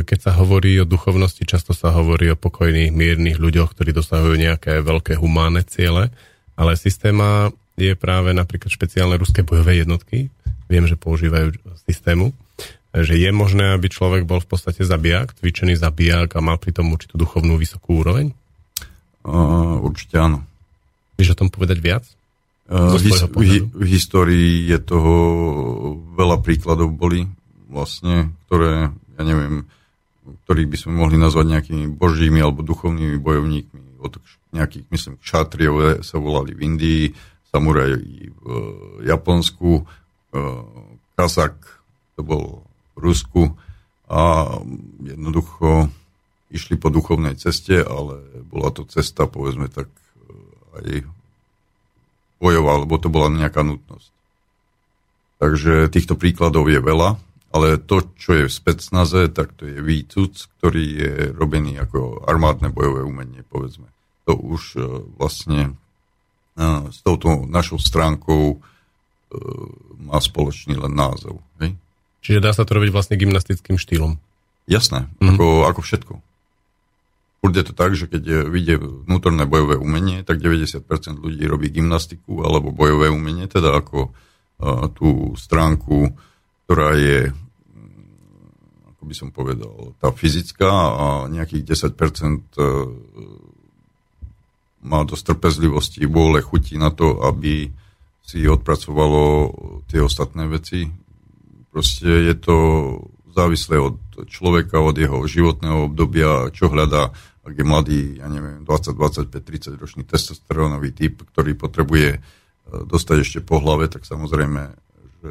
keď sa hovorí o duchovnosti, často sa hovorí o pokojných, miernych ľuďoch, ktorí dosahujú nejaké veľké humánne ciele, ale systéma je práve napríklad špeciálne ruské bojové jednotky. Viem, že používajú systému. Že je možné, aby človek bol v podstate zabijak, cvičený zabijak a mal pri tom určitú duchovnú vysokú úroveň? Uh, určite áno. Vieš o tom povedať viac? Uh, his, v, v histórii je toho veľa príkladov boli vlastne, ktoré, ja neviem, ktorých by sme mohli nazvať nejakými božími alebo duchovnými bojovníkmi. Od nejakých, myslím, šatriov sa volali v Indii, samuraj v Japonsku, Kazak, to bol v Rusku a jednoducho išli po duchovnej ceste, ale bola to cesta, povedzme tak, eh, aj bojová, lebo to bola nejaká nutnosť. Takže týchto príkladov je veľa, ale to, čo je v specnaze, tak to je výcuc, ktorý je robený ako armádne bojové umenie, povedzme. To už vlastne s touto našou stránkou má spoločný len názov. Hej? Čiže dá sa to robiť vlastne gymnastickým štýlom. Jasné, mm. ako, ako všetko. Furt je to tak, že keď vyjde vnútorné bojové umenie, tak 90% ľudí robí gymnastiku alebo bojové umenie, teda ako uh, tú stránku, ktorá je, ako by som povedal, tá fyzická a nejakých 10% uh, má dosť trpezlivosti, vôle, chutí na to, aby si odpracovalo tie ostatné veci. Proste je to závislé od človeka, od jeho životného obdobia, čo hľadá ak je mladý, ja neviem, 20, 25, 30 ročný testosterónový typ, ktorý potrebuje e, dostať ešte po hlave, tak samozrejme, že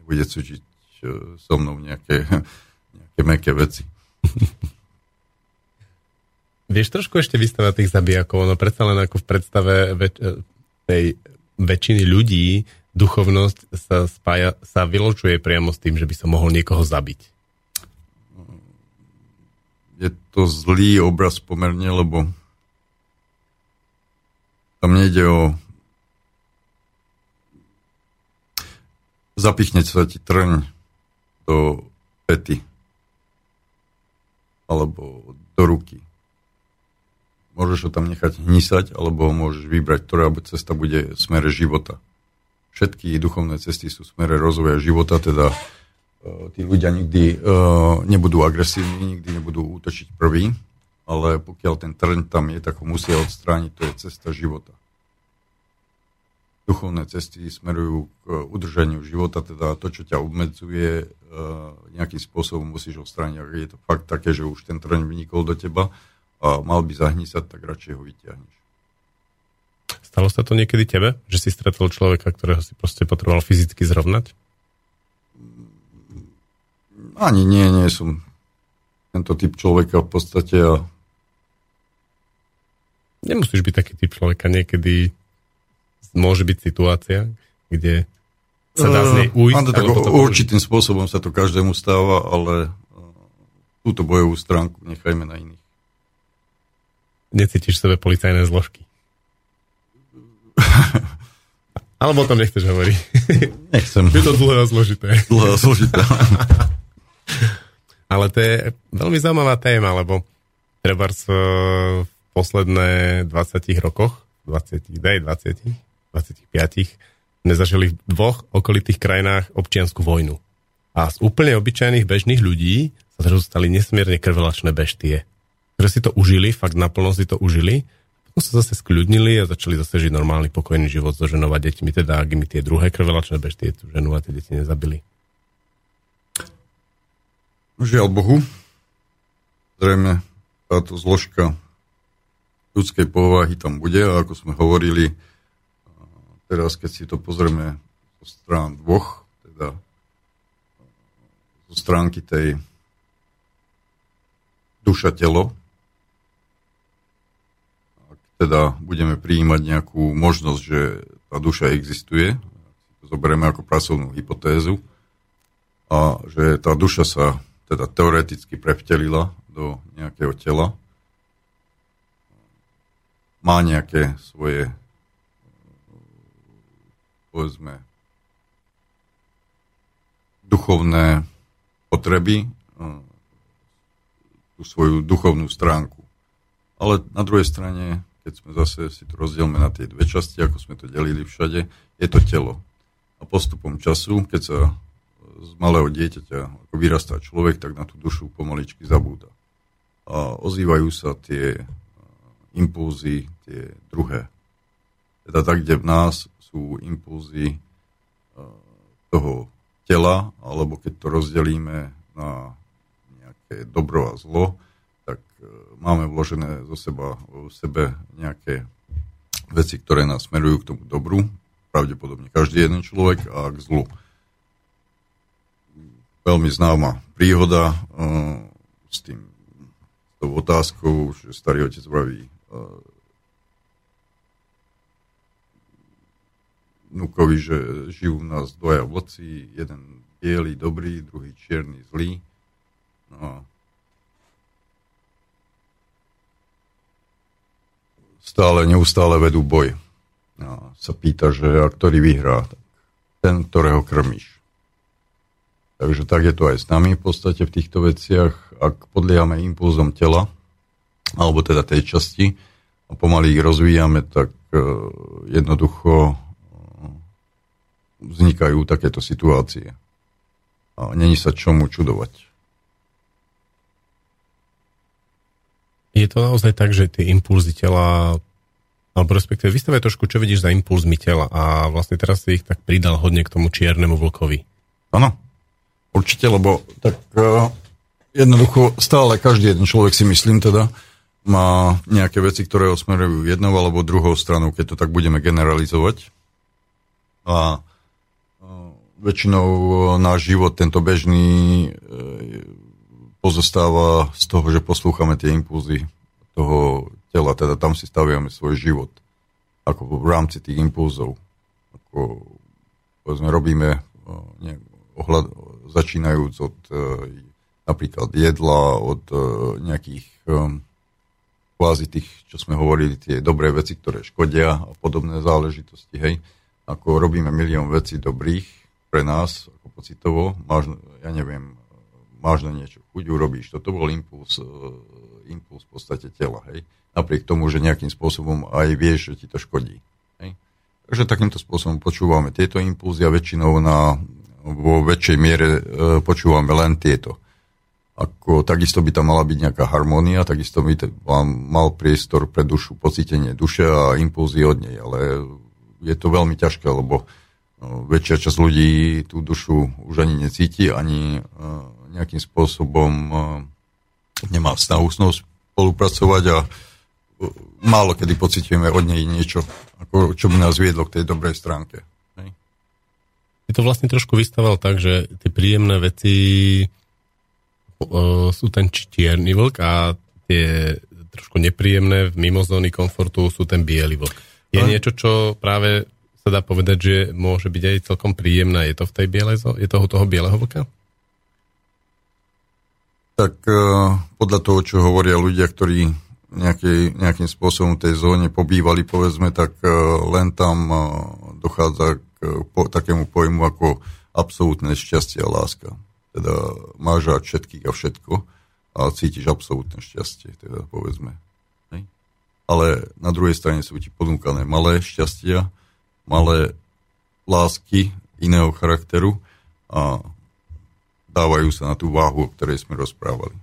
nebude cvičiť e, so mnou nejaké, *laughs* nejaké meké veci. *laughs* Vieš trošku ešte vystavať tých zabijakov, no predsa len ako v predstave väč- e, tej väčšiny ľudí duchovnosť sa, spája, sa vyločuje priamo s tým, že by som mohol niekoho zabiť je to zlý obraz pomerne, lebo tam nejde o zapichne sa ti trň do pety alebo do ruky. Môžeš ho tam nechať hnisať, alebo môžeš vybrať, ktorá cesta bude v smere života. Všetky duchovné cesty sú v smere rozvoja života, teda tí ľudia nikdy uh, nebudú agresívni, nikdy nebudú útočiť prvý, ale pokiaľ ten trň tam je, tak ho musia odstrániť, to je cesta života. Duchovné cesty smerujú k udržaniu života, teda to, čo ťa obmedzuje, uh, nejakým spôsobom musíš odstrániť. Ak je to fakt také, že už ten trň vynikol do teba a mal by zahnísať, tak radšej ho vyťahneš. Stalo sa to niekedy tebe, že si stretol človeka, ktorého si proste potreboval fyzicky zrovnať? Ani nie, nie som tento typ človeka v podstate a Nemusíš byť taký typ človeka, niekedy môže byť situácia, kde sa dá z nej eh, ujsť. Uh, tak určitým spôsobom sa to každému stáva, ale uh, túto bojovú stránku nechajme na iných. Necítiš sebe policajné zložky? *laughs* Alebo o tom nechceš hovoriť? Nechcem. Je to dlhé a zložité. Dlhé a zložité. *laughs* Ale to je veľmi zaujímavá téma, lebo treba v posledné 20 rokoch, 20, daj 20, 25, sme zažili v dvoch okolitých krajinách občianskú vojnu. A z úplne obyčajných bežných ľudí sa stali nesmierne krvelačné beštie, ktoré si to užili, fakt naplno si to užili, potom sa zase skľudnili a začali zase žiť normálny, pokojný život so ženou a deťmi, teda ak mi tie druhé krvelačné beštie tú ženu a tie deti nezabili. Žiaľ Bohu, zrejme táto zložka ľudskej povahy tam bude a ako sme hovorili, teraz keď si to pozrieme zo strán dvoch, teda zo stránky tej duša telo, ak teda budeme prijímať nejakú možnosť, že tá duša existuje, to zoberieme ako pracovnú hypotézu, a že tá duša sa teda teoreticky prevtelila do nejakého tela, má nejaké svoje povedzme duchovné potreby, tú svoju duchovnú stránku. Ale na druhej strane, keď sme zase si to rozdielme na tie dve časti, ako sme to delili všade, je to telo. A postupom času, keď sa z malého dieťaťa, ako vyrastá človek, tak na tú dušu pomaličky zabúda. A ozývajú sa tie impulzy tie druhé. Teda tak, kde v nás sú impulzy toho tela, alebo keď to rozdelíme na nejaké dobro a zlo, máme vložené zo seba, v sebe nejaké veci, ktoré nás smerujú k tomu dobru, pravdepodobne každý jeden človek a k zlu. Veľmi známa príhoda uh, s tým s tou otázkou, že starý otec vraví uh, Nukovi, že žijú u nás dvaja vlci, jeden biely, dobrý, druhý čierny, zlý. No a stále, neustále vedú boj. A sa pýta, že a ktorý vyhrá, ten, ktorého krmíš. Takže tak je to aj s nami v podstate v týchto veciach. Ak podliehame impulzom tela, alebo teda tej časti, a pomaly ich rozvíjame, tak uh, jednoducho vznikajú takéto situácie. A není sa čomu čudovať. Je to naozaj tak, že tie impulzy tela, alebo respektíve vystavaj trošku, čo vidíš za impulzmi tela a vlastne teraz si ich tak pridal hodne k tomu čiernemu vlkovi. Áno, určite, lebo tak uh, jednoducho stále každý jeden človek si myslím teda, má nejaké veci, ktoré osmerujú jednou alebo druhou stranou, keď to tak budeme generalizovať. A väčšinou e, náš život, tento bežný, pozostáva z toho, že poslúchame tie impulzy toho tela, teda tam si staviame svoj život ako v rámci tých impulzov. Ako, povedzme, robíme e, ne, ohľad, začínajúc od napríklad jedla, od nejakých kvázi tých, čo sme hovorili, tie dobré veci, ktoré škodia a podobné záležitosti, hej. Ako robíme milión vecí dobrých, pre nás, ako pocitovo, máš, ja neviem, máš na niečo chuť, urobíš. Toto bol impuls, e, impuls v podstate tela, hej. Napriek tomu, že nejakým spôsobom aj vieš, že ti to škodí. Hej. Takže takýmto spôsobom počúvame tieto impulzy a väčšinou na, vo väčšej miere e, počúvame len tieto. Ako, takisto by tam mala byť nejaká harmónia, takisto by vám mal priestor pre dušu, pocítenie duše a impulzy od nej, ale je to veľmi ťažké, lebo No, väčšia časť ľudí tú dušu už ani necíti, ani nejakým spôsobom e, nemá snahu s nou spolupracovať a e, málo kedy pocitujeme od nej niečo, ako, čo by nás viedlo k tej dobrej stránke. Hej. Ty to vlastne trošku vystával tak, že tie príjemné veci sú ten čierny vlk a tie trošku nepríjemné v mimozóny komfortu sú ten biely vlk. Je niečo, čo práve sa dá povedať, že môže byť aj celkom príjemná. Je to v tej bielej, je toho toho bieleho vlka? Tak uh, podľa toho, čo hovoria ľudia, ktorí nejaký, nejakým spôsobom v tej zóne pobývali, povedzme, tak uh, len tam uh, dochádza k takému pojmu ako absolútne šťastie a láska. Teda máš rád všetkých a všetko a cítiš absolútne šťastie, teda povedzme. Ale na druhej strane sú ti ponúkané malé šťastia, malé lásky iného charakteru a dávajú sa na tú váhu, o ktorej sme rozprávali.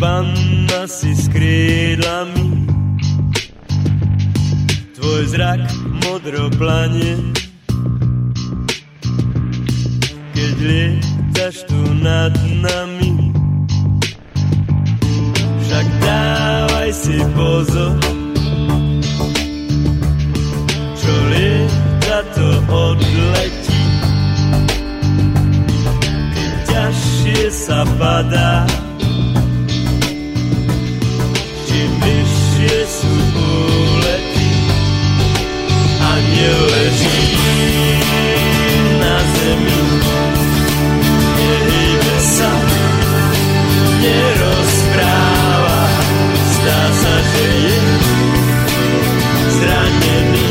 Panna si s krídlami Tvoj zrak modro planie Keď lietaš tu nad nami Však dávaj si pozor Čo lieta to odletí. Keď ťažšie sa padá Aniel leží na zemi. Nehýbe sa, nerozpráva. Zdá sa, že je zranený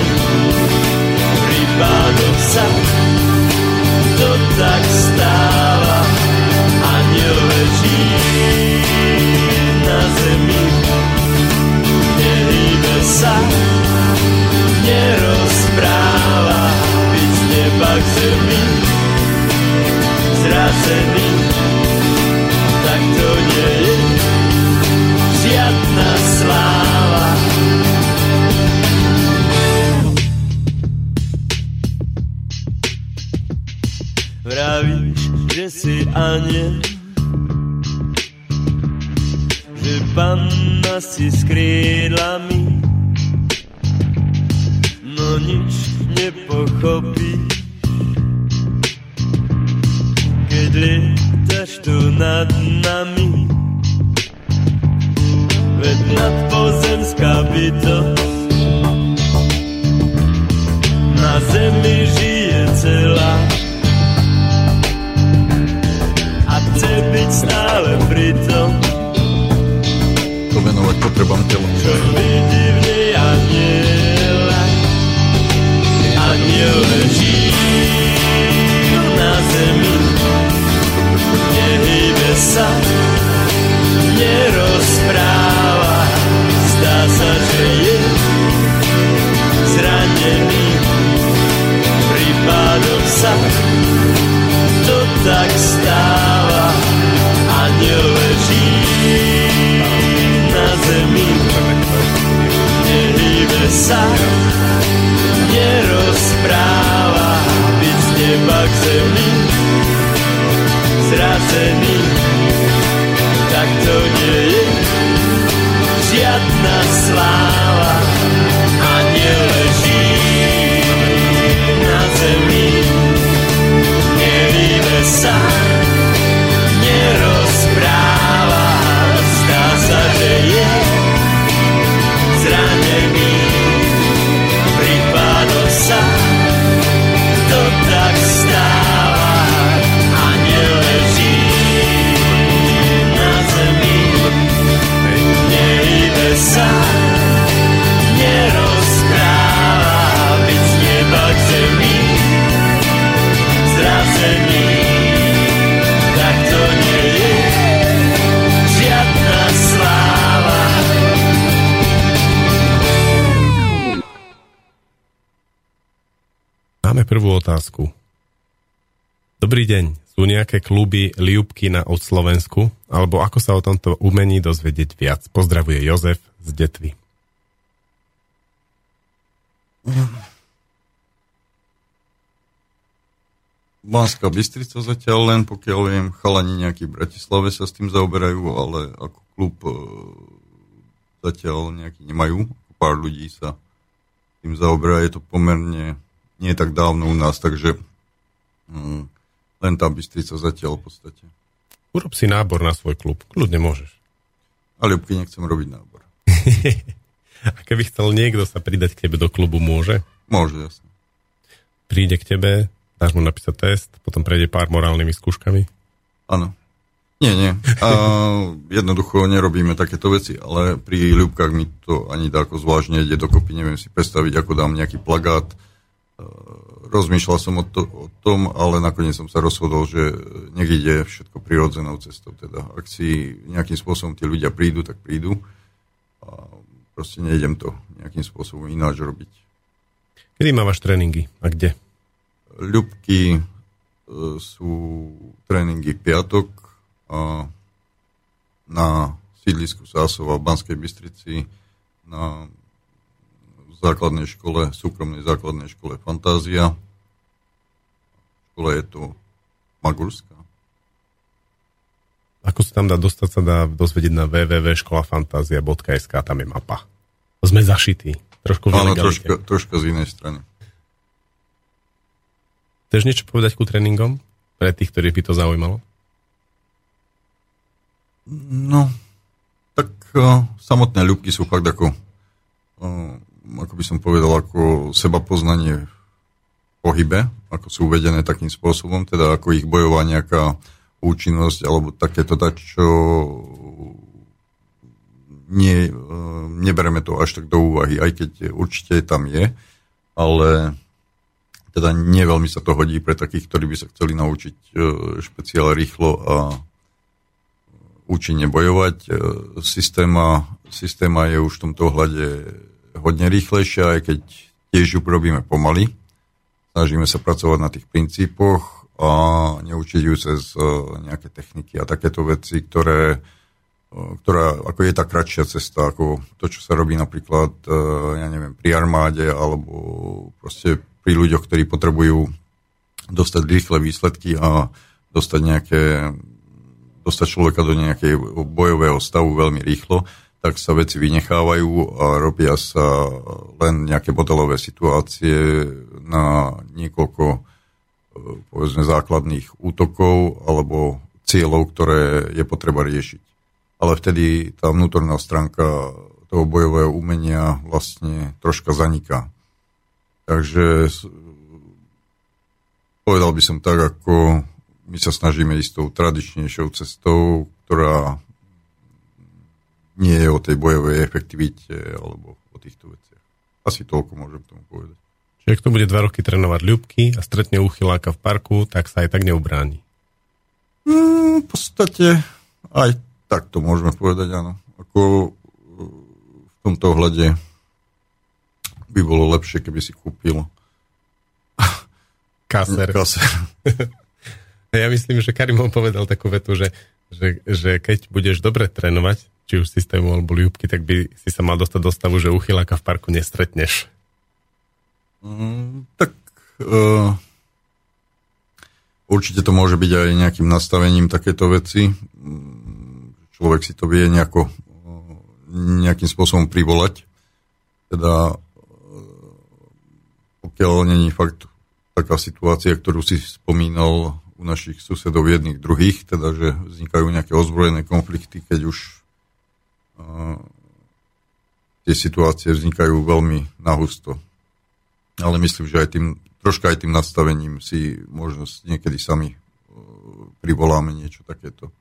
kluby Liubky na od Slovensku? Alebo ako sa o tomto umení dozvedieť viac? Pozdravuje Jozef z Detvy. Banská Bystrica zatiaľ len, pokiaľ viem, chalani nejakí v Bratislave sa s tým zaoberajú, ale ako klub e, zatiaľ nejaký nemajú. Pár ľudí sa tým zaoberá, je to pomerne nie tak dávno u nás, takže mm, len tá Bystrica zatiaľ v podstate. Urob si nábor na svoj klub. Kľudne môžeš. A ľubky nechcem robiť nábor. *laughs* A keby chcel niekto sa pridať k tebe do klubu, môže? Môže, jasne. Príde k tebe, dáš mu napísať test, potom prejde pár morálnymi skúškami. Áno. Nie, nie. A *laughs* jednoducho nerobíme takéto veci, ale pri ľubkách mi to ani tak zvláštne ide dokopy. Neviem si predstaviť, ako dám nejaký plagát. Rozmýšľal som o, to, o tom, ale nakoniec som sa rozhodol, že nech ide všetko prirodzenou cestou. Teda, ak si nejakým spôsobom tí ľudia prídu, tak prídu. A proste nejdem to nejakým spôsobom ináč robiť. Kedy mávaš tréningy a kde? Ľubky e, sú tréningy piatok a na sídlisku Sásova v Banskej Bystrici na základnej škole, súkromnej základnej škole Fantázia. Škola je tu Magurská. Ako sa tam dá dostať, sa dá dozvedieť na www.školafantázia.sk, tam je mapa. Sme zašití. Trošku Áno, troška, troška z inej strany. Chceš niečo povedať ku tréningom? Pre tých, ktorých by to zaujímalo? No, tak uh, samotné ľubky sú fakt ako, uh, ako by som povedal, ako seba poznanie v pohybe, ako sú uvedené takým spôsobom, teda ako ich bojová nejaká účinnosť alebo takéto tak, čo nie, uh, nebereme to až tak do úvahy, aj keď určite tam je, ale teda nie sa to hodí pre takých, ktorí by sa chceli naučiť špeciál rýchlo a účinne bojovať. E, systéma, systéma je už v tomto ohľade hodne rýchlejšia, aj keď tiež ju robíme pomaly. Snažíme sa pracovať na tých princípoch a neučiť ju cez e, nejaké techniky a takéto veci, ktoré, e, ktorá ako je tá kratšia cesta, ako to, čo sa robí napríklad, ja neviem, pri armáde alebo proste pri ľuďoch, ktorí potrebujú dostať rýchle výsledky a dostať nejaké dostať človeka do nejakého bojového stavu veľmi rýchlo, tak sa veci vynechávajú a robia sa len nejaké modelové situácie na niekoľko e, povedzme základných útokov alebo cieľov, ktoré je potreba riešiť. Ale vtedy tá vnútorná stránka toho bojového umenia vlastne troška zaniká. Takže povedal by som tak, ako my sa snažíme ísť tou tradičnejšou cestou, ktorá nie je o tej bojovej efektivite alebo o týchto veciach. Asi toľko môžem tomu povedať. Čiže ak to bude dva roky trénovať ľubky a stretne uchyláka v parku, tak sa aj tak neubráni. Mm, v podstate aj tak to môžeme povedať, áno. Ako e, v tomto ohľade by bolo lepšie, keby si kúpil *laughs* kaser. kaser. *laughs* Ja myslím, že Karimov povedal takú vetu, že, že, že keď budeš dobre trénovať, či už systému alebo ľúbky, tak by si sa mal dostať do stavu, že uchyláka v parku nestretneš. Mm, tak uh, určite to môže byť aj nejakým nastavením takéto veci. Mm, človek si to vie nejako, nejakým spôsobom privolať. Teda pokiaľ není fakt taká situácia, ktorú si spomínal u našich susedov jedných druhých, teda že vznikajú nejaké ozbrojené konflikty, keď už tie situácie vznikajú veľmi nahusto. Ale myslím, že aj tým, troška aj tým nastavením si možno niekedy sami uh, privoláme niečo takéto.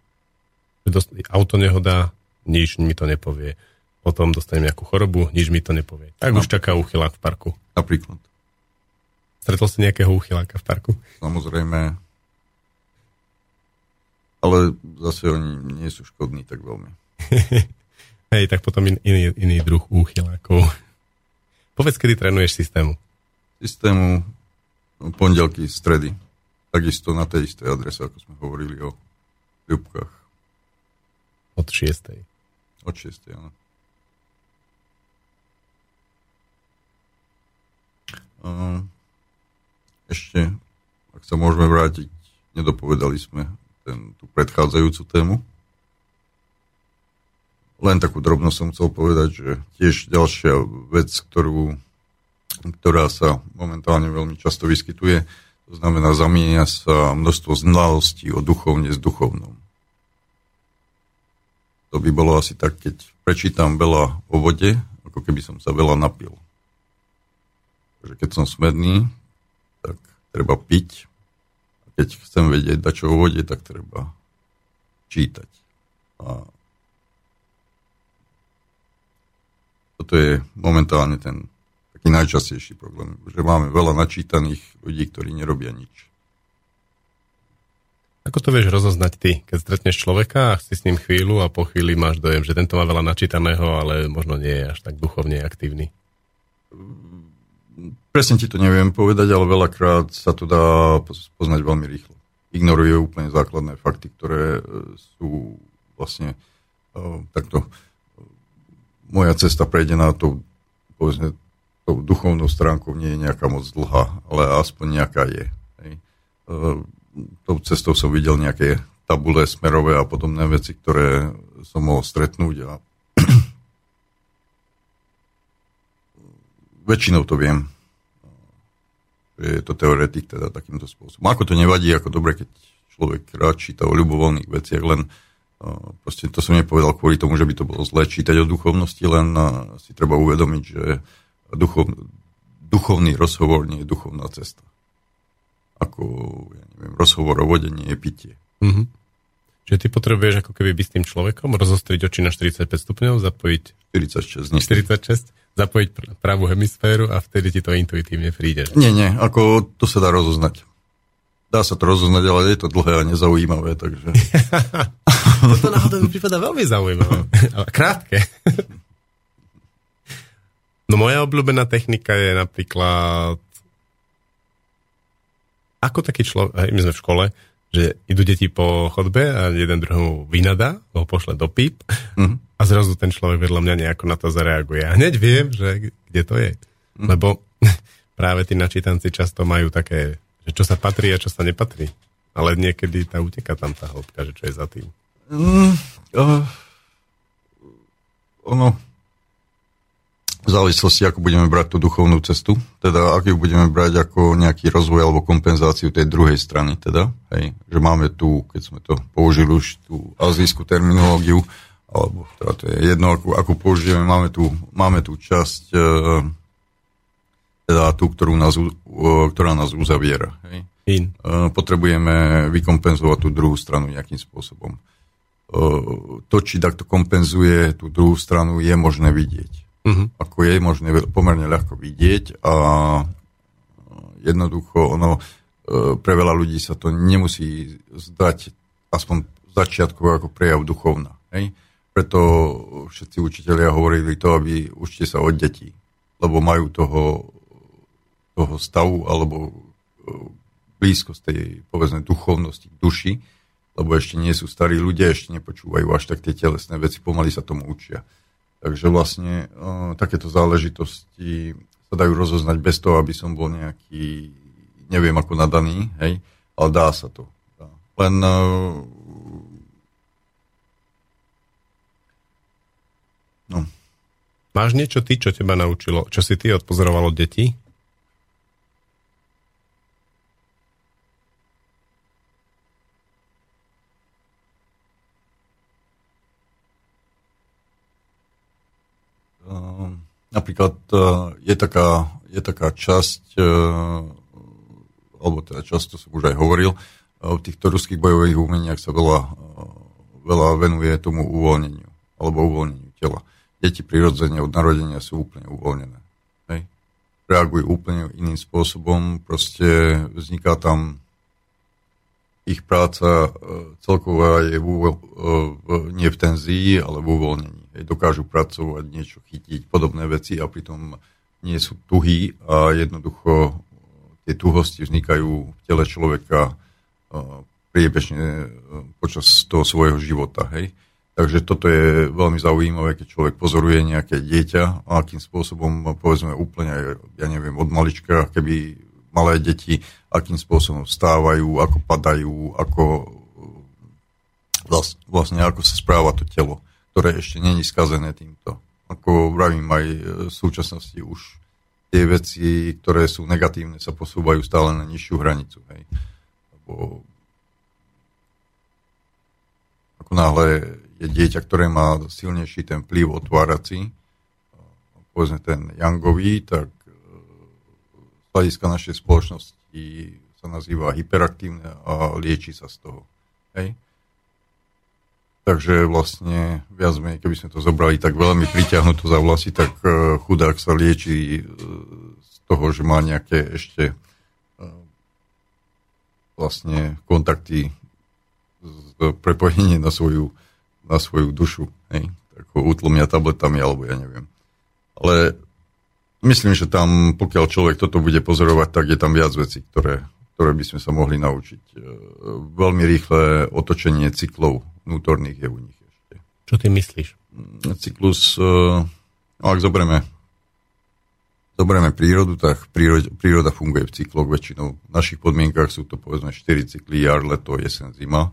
Auto nehoda, nič mi to nepovie. Potom dostanem nejakú chorobu, nič mi to nepovie. Tak no. už čaká uchylák v parku. Napríklad. Stretol si nejakého uchyláka v parku? Samozrejme, ale zase oni nie sú škodní tak veľmi. *laughs* Hej, tak potom in, iný, iný druh úchylákov. *laughs* Povedz, kedy trénuješ systému? Systému pondelky, stredy. Takisto na tej istej adrese, ako sme hovorili o ľubkách. Od 6. Od 6. áno. Ešte, ak sa môžeme vrátiť, nedopovedali sme ten, tú predchádzajúcu tému. Len takú drobnosť som chcel povedať, že tiež ďalšia vec, ktorú, ktorá sa momentálne veľmi často vyskytuje, to znamená zamienia sa množstvo znalostí o duchovne s duchovnom. To by bolo asi tak, keď prečítam veľa o vode, ako keby som sa veľa napil. Takže keď som smedný, tak treba piť keď chcem vedieť čo o vode, tak treba čítať. A toto je momentálne ten taký najčastejší problém, že máme veľa načítaných ľudí, ktorí nerobia nič. Ako to vieš rozoznať ty, keď stretneš človeka a si s ním chvíľu a po chvíli máš dojem, že tento má veľa načítaného, ale možno nie je až tak duchovne aktívny? Presne ti to neviem povedať, ale veľakrát sa to dá poznať veľmi rýchlo. Ignoruje úplne základné fakty, ktoré e, sú vlastne e, takto moja cesta prejde na to, povedzme, tou duchovnou stránkou nie je nejaká moc dlhá, ale aspoň nejaká je. Hej. Tou cestou som videl nejaké tabule smerové a podobné veci, ktoré som mohol stretnúť a *clears throat* väčšinou to viem, že je to teoretik teda takýmto spôsobom. Ako to nevadí, ako dobre, keď človek rád číta o ľubovoľných veciach, len proste to som nepovedal kvôli tomu, že by to bolo zlé čítať o duchovnosti, len si treba uvedomiť, že duchov, duchovný rozhovor nie je duchovná cesta. Ako, ja neviem, rozhovor o vode nie je pitie. Mm-hmm. Čiže ty potrebuješ ako keby byť s tým človekom, rozostriť oči na 45 stupňov, zapojiť 46, nie. 46, zapojiť pravú hemisféru a vtedy ti to intuitívne príde. Nie, nie, ako to sa dá rozoznať. Dá sa to rozoznať, ale je to dlhé a nezaujímavé, takže... *laughs* Toto náhodou mi prípada veľmi zaujímavé, ale krátke. no moja obľúbená technika je napríklad ako taký človek, my sme v škole, že idú deti po chodbe a jeden druhému vynadá, ho pošle do píp mm-hmm. a zrazu ten človek vedľa mňa nejako na to zareaguje. A hneď viem, že kde to je. Mm-hmm. Lebo *laughs* práve tí načítanci často majú také, že čo sa patrí a čo sa nepatrí. Ale niekedy tá uteká tam tá hĺbka, že čo je za tým. Mm, uh, ono, v závislosti, ako budeme brať tú duchovnú cestu, teda ak ju budeme brať ako nejaký rozvoj alebo kompenzáciu tej druhej strany, teda, hej, že máme tu, keď sme to použili už tú azijskú terminológiu, alebo teda to je jedno, ako, ako použijeme, máme tu, máme tu časť, e, teda tú, ktorú nás, e, ktorá nás uzaviera. Hej. In. E, potrebujeme vykompenzovať tú druhú stranu nejakým spôsobom. E, to, či takto kompenzuje tú druhú stranu, je možné vidieť uh-huh. ako je možné pomerne ľahko vidieť a jednoducho ono e, pre veľa ľudí sa to nemusí zdať aspoň začiatkovo ako prejav duchovna. Hej? Preto všetci učitelia hovorili to, aby učite sa od detí, lebo majú toho, toho stavu alebo e, blízkosť tej, povedzme, duchovnosti duši, lebo ešte nie sú starí ľudia, ešte nepočúvajú až tak tie telesné veci, pomaly sa tomu učia. Takže vlastne uh, takéto záležitosti sa dajú rozoznať bez toho, aby som bol nejaký, neviem ako nadaný, hej, ale dá sa to. Len uh, no. Máš niečo ty, čo teba naučilo, čo si ty odpozoroval od detí? Napríklad e, je taká, je taká časť, e, alebo teda často som už aj hovoril, e, v týchto ruských bojových umeniach sa veľa, veľa venuje tomu uvoľneniu, alebo uvoľneniu tela. Deti prirodzene od narodenia sú úplne uvoľnené. Hej? Reagujú úplne iným spôsobom, proste vzniká tam ich práca celková je v, v, nie v tenzii, ale v uvoľnení dokážu pracovať, niečo chytiť, podobné veci a pritom nie sú tuhí a jednoducho tie tuhosti vznikajú v tele človeka priebežne počas toho svojho života. Hej? Takže toto je veľmi zaujímavé, keď človek pozoruje nejaké dieťa a akým spôsobom, povedzme úplne, ja neviem, od malička, keby malé deti, akým spôsobom vstávajú, ako padajú, ako vlastne ako sa správa to telo ktoré ešte není skazené týmto. Ako vravím, aj v súčasnosti už tie veci, ktoré sú negatívne, sa posúvajú stále na nižšiu hranicu. Hej. Lebo ako náhle je dieťa, ktoré má silnejší ten vplyv otvárací, povedzme ten Youngový, tak e, z hľadiska našej spoločnosti sa nazýva hyperaktívne a lieči sa z toho. Hej? Takže vlastne viac menej, keby sme to zobrali tak veľmi priťahnuto za vlasy, tak e, chudák sa lieči e, z toho, že má nejaké ešte e, vlastne kontakty prepojenie na svoju, na svoju dušu. Hej? Ako utlomia tabletami, alebo ja neviem. Ale myslím, že tam, pokiaľ človek toto bude pozorovať, tak je tam viac vecí, ktoré, ktoré by sme sa mohli naučiť. Veľmi rýchle otočenie cyklov vnútorných je u nich ešte. Čo ty myslíš? Cyklus, uh, ak zoberieme zoberieme prírodu, tak príroda, príroda funguje v cykloch väčšinou. V našich podmienkach sú to povedzme 4 cykly, jar, leto, jesen, zima.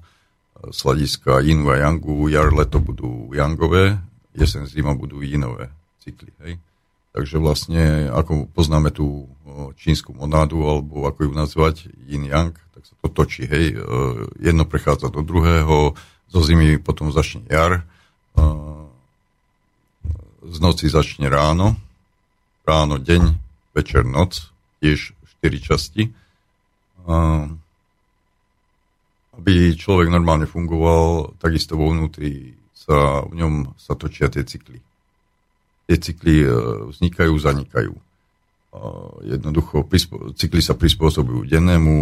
Z hľadiska Yinu a Yangu, jar, leto budú Yangové, jesen, zima budú Yinové cykly. Hej? Takže vlastne, ako poznáme tú čínsku monádu, alebo ako ju nazvať, yin yang, tak sa to točí, hej. E, jedno prechádza do druhého, zo zimy potom začne jar, z noci začne ráno, ráno, deň, večer, noc, tiež 4 časti. Aby človek normálne fungoval, takisto vo vnútri sa v ňom sa točia tie cykly. Tie cykly e, vznikajú, zanikajú. Jednoducho, cykly sa prispôsobujú dennému,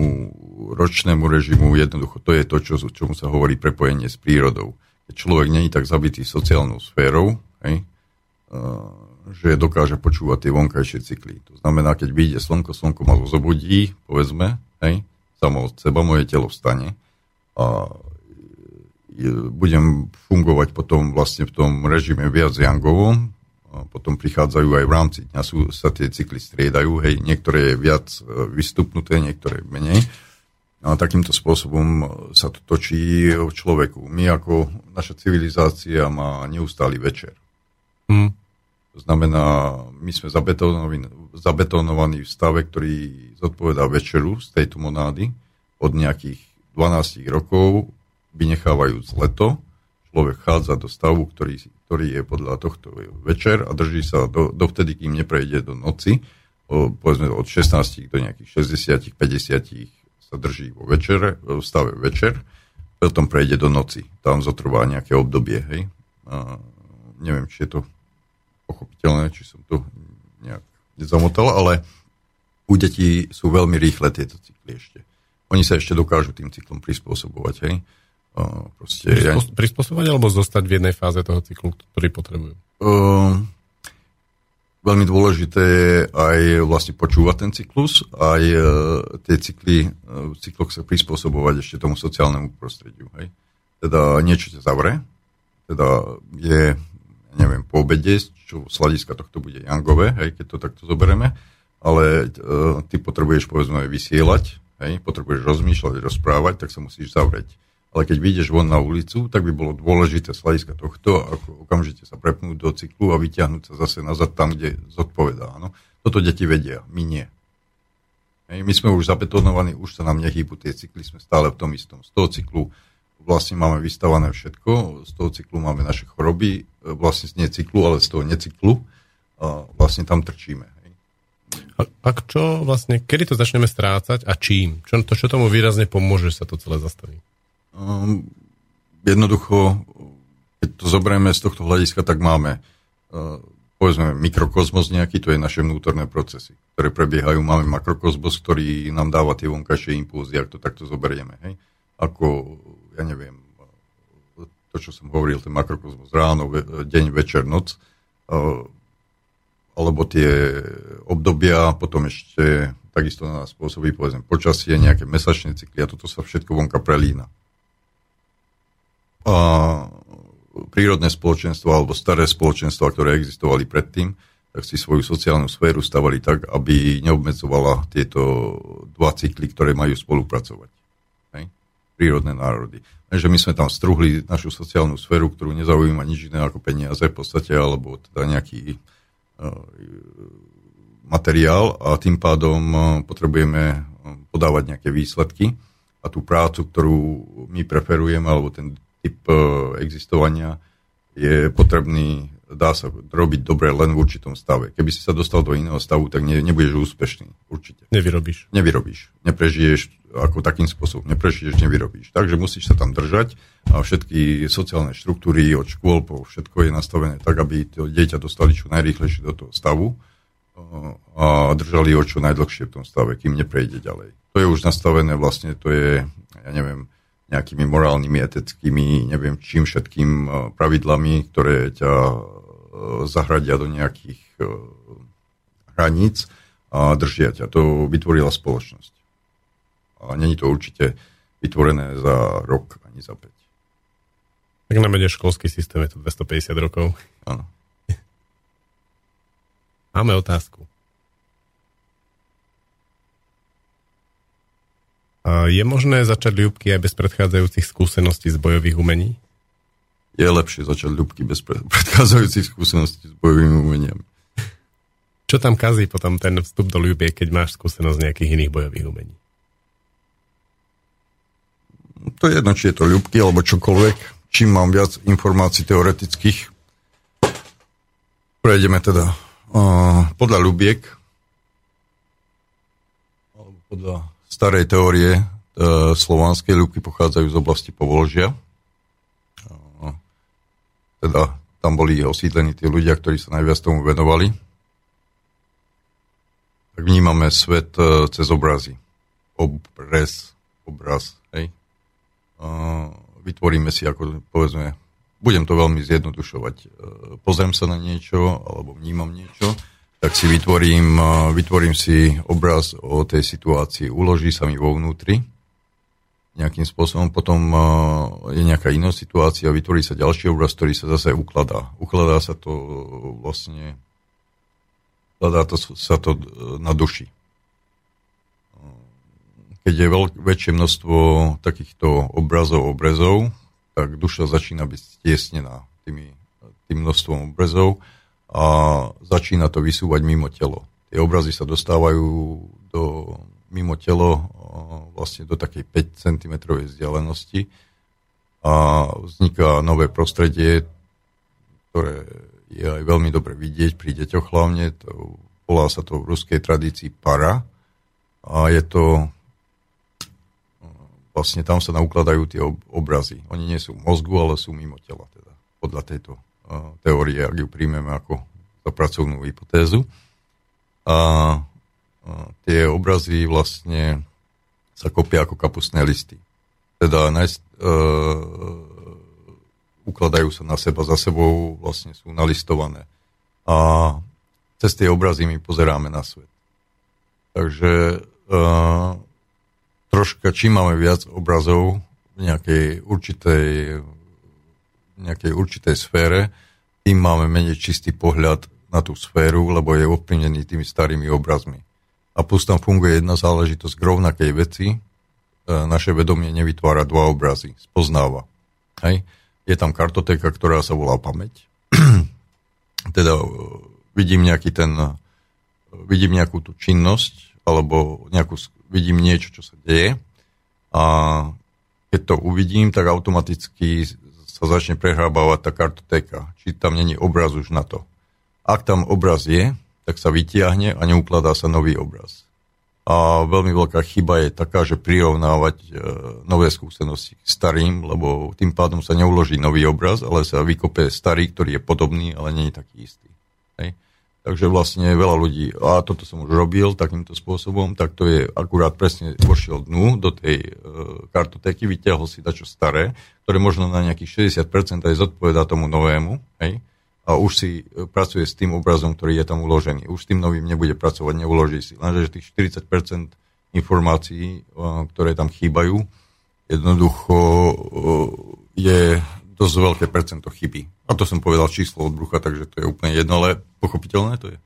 ročnému režimu, jednoducho to je to, čo, čomu sa hovorí prepojenie s prírodou. Keď človek není tak zabitý sociálnou sférou, hej, že dokáže počúvať tie vonkajšie cykly. To znamená, keď vyjde slnko, slnko ma zobudí, povedzme, hej, samo od seba, moje telo vstane a budem fungovať potom vlastne v tom režime viac jangovom, potom prichádzajú aj v rámci dňa, sú, sa tie cykly striedajú, hej, niektoré je viac e, vystupnuté, niektoré menej. A takýmto spôsobom sa to točí v človeku. My ako naša civilizácia má neustály večer. Hmm. To znamená, my sme zabetonovaní, zabetonovaní v stave, ktorý zodpovedá večeru z tejto monády od nejakých 12 rokov, vynechávajúc leto. Človek chádza do stavu, ktorý, ktorý je podľa tohto večer a drží sa do, dovtedy, kým neprejde do noci. O, povedzme od 16 do nejakých 60 50 sa drží vo večere, v stave večer, potom prejde do noci. Tam zotrvá nejaké obdobie, hej. A neviem, či je to pochopiteľné, či som to nejak nezamotal, ale u detí sú veľmi rýchle tieto cykly ešte. Oni sa ešte dokážu tým cyklom prispôsobovať, hej. Uh, proste, Prispos- ja... Prispôsobovať alebo zostať v jednej fáze toho cyklu, ktorý potrebujú? Uh, veľmi dôležité je aj vlastne počúvať ten cyklus, aj uh, tie cykly, uh, v cykloch sa prispôsobovať ešte tomu sociálnemu prostrediu. Hej. Teda niečo ťa zavre, teda je neviem, po obede, čo z hľadiska tohto bude Jangové, hej, keď to takto zoberieme, ale e, ty potrebuješ povedzme vysielať, hej, potrebuješ rozmýšľať, rozprávať, tak sa musíš zavrieť. Ale keď vyjdeš von na ulicu, tak by bolo dôležité z hľadiska tohto, ako okamžite sa prepnúť do cyklu a vyťahnuť sa zase nazad tam, kde zodpovedá. No. Toto deti vedia, my nie. Hej, my sme už zabetonovaní, už sa nám nehýbu tie cykly, sme stále v tom istom. Z toho cyklu vlastne máme vystavané všetko, z toho cyklu máme naše choroby, e, vlastne nie cyklu, ale z toho necyklu a vlastne tam trčíme. A, a čo vlastne, kedy to začneme strácať a čím? Čo, to, čo tomu výrazne pomôže, že sa to celé zastaví? Um, jednoducho, keď to zoberieme z tohto hľadiska, tak máme uh, povedzme mikrokozmos nejaký, to je naše vnútorné procesy, ktoré prebiehajú. Máme makrokozmos, ktorý nám dáva tie vonkajšie impulzy, ak to takto zoberieme. Hej? Ako ja neviem, to, čo som hovoril, ten makrokozmos ráno, deň, večer, noc, alebo tie obdobia, potom ešte takisto na nás spôsobí, povedzme, počasie, nejaké mesačné cykly a toto sa všetko vonka prelína. Prírodné spoločenstvo alebo staré spoločenstva, ktoré existovali predtým, tak si svoju sociálnu sféru stavali tak, aby neobmedzovala tieto dva cykly, ktoré majú spolupracovať. Prírodné národy. že my sme tam struhli našu sociálnu sféru, ktorú nezaujíma nič iné ako peniaze v podstate, alebo teda nejaký uh, materiál. A tým pádom uh, potrebujeme uh, podávať nejaké výsledky. A tú prácu, ktorú my preferujeme, alebo ten typ uh, existovania je potrebný dá sa robiť dobre len v určitom stave. Keby si sa dostal do iného stavu, tak ne, nebudeš úspešný, určite. Nevyrobíš. Nevyrobíš. Neprežiješ ako takým spôsobom. Neprežiješ, nevyrobíš. Takže musíš sa tam držať a všetky sociálne štruktúry od škôl po všetko je nastavené tak, aby to dieťa dostali čo najrýchlejšie do toho stavu a držali ho čo najdlhšie v tom stave, kým neprejde ďalej. To je už nastavené vlastne, to je, ja neviem, nejakými morálnymi, etickými, neviem čím všetkým pravidlami, ktoré ťa zahradia do nejakých e, hraníc a držia ťa. To vytvorila spoločnosť. A není to určite vytvorené za rok ani za 5. Tak na mene školský systém je to 250 rokov. Áno. *laughs* Máme otázku. Je možné začať ľúbky aj bez predchádzajúcich skúseností z bojových umení? Je lepšie začať ľúbky bez *laughs* predchádzajúcich skúseností s bojovými umeniami. Čo tam kazí potom ten vstup do ľúbie, keď máš skúsenosť z nejakých iných bojových umení? To je jedno, či je to ľúbky alebo čokoľvek. Čím mám viac informácií teoretických, prejdeme teda uh, podľa ľubiek alebo podľa starej teórie e, slovanské ľubky pochádzajú z oblasti Povolžia. E, teda tam boli osídlení tí ľudia, ktorí sa najviac tomu venovali. Tak vnímame svet e, cez obrazy. Obraz, obraz, hej. E, vytvoríme si, ako povedzme, budem to veľmi zjednodušovať. E, pozriem sa na niečo, alebo vnímam niečo, tak si vytvorím, vytvorím si obraz o tej situácii, uloží sa mi vo vnútri nejakým spôsobom, potom je nejaká iná situácia, vytvorí sa ďalší obraz, ktorý sa zase ukladá. Ukladá sa to vlastne, ukladá to, sa to na duši. Keď je veľk, väčšie množstvo takýchto obrazov, obrezov, tak duša začína byť stiesnená tými, tým množstvom obrazov a začína to vysúvať mimo telo. Tie obrazy sa dostávajú do, mimo telo vlastne do takej 5 cm vzdialenosti a vzniká nové prostredie, ktoré je aj veľmi dobre vidieť pri deťoch hlavne. To, volá sa to v ruskej tradícii para a je to vlastne tam sa naukladajú tie obrazy. Oni nie sú v mozgu, ale sú mimo tela teda, podľa tejto teórie, ak ju príjmeme ako za pracovnú hypotézu. A, a tie obrazy vlastne sa kopia ako kapustné listy. Teda najst, e, ukladajú sa na seba za sebou, vlastne sú nalistované. A cez tie obrazy my pozeráme na svet. Takže e, troška, čím máme viac obrazov v nejakej určitej nejakej určitej sfére, tým máme menej čistý pohľad na tú sféru, lebo je ovplyvnený tými starými obrazmi. A plus tam funguje jedna záležitosť k rovnakej veci. E, naše vedomie nevytvára dva obrazy, spoznáva. Hej. Je tam kartotéka, ktorá sa volá pamäť. *clears throat* teda e, vidím nejaký ten, e, vidím nejakú tú činnosť, alebo nejakú, vidím niečo, čo sa deje. A keď to uvidím, tak automaticky sa začne prehrábavať tá kartotéka, či tam není obraz už na to. Ak tam obraz je, tak sa vytiahne a neukladá sa nový obraz. A veľmi veľká chyba je taká, že prirovnávať e, nové skúsenosti k starým, lebo tým pádom sa neuloží nový obraz, ale sa vykope starý, ktorý je podobný, ale nie je taký istý. Hej. Takže vlastne veľa ľudí, a toto som už robil takýmto spôsobom, tak to je akurát presne vošiel dnu do tej e, kartotéky, vyťahol si dačo staré, ktoré možno na nejakých 60% aj zodpoveda tomu novému, hej, a už si e, pracuje s tým obrazom, ktorý je tam uložený. Už s tým novým nebude pracovať, neuloží si. Lenže tých 40% informácií, e, ktoré tam chýbajú, jednoducho e, je dosť veľké percento chyby. A to som povedal číslo od brucha, takže to je úplne jedno, ale pochopiteľné to je.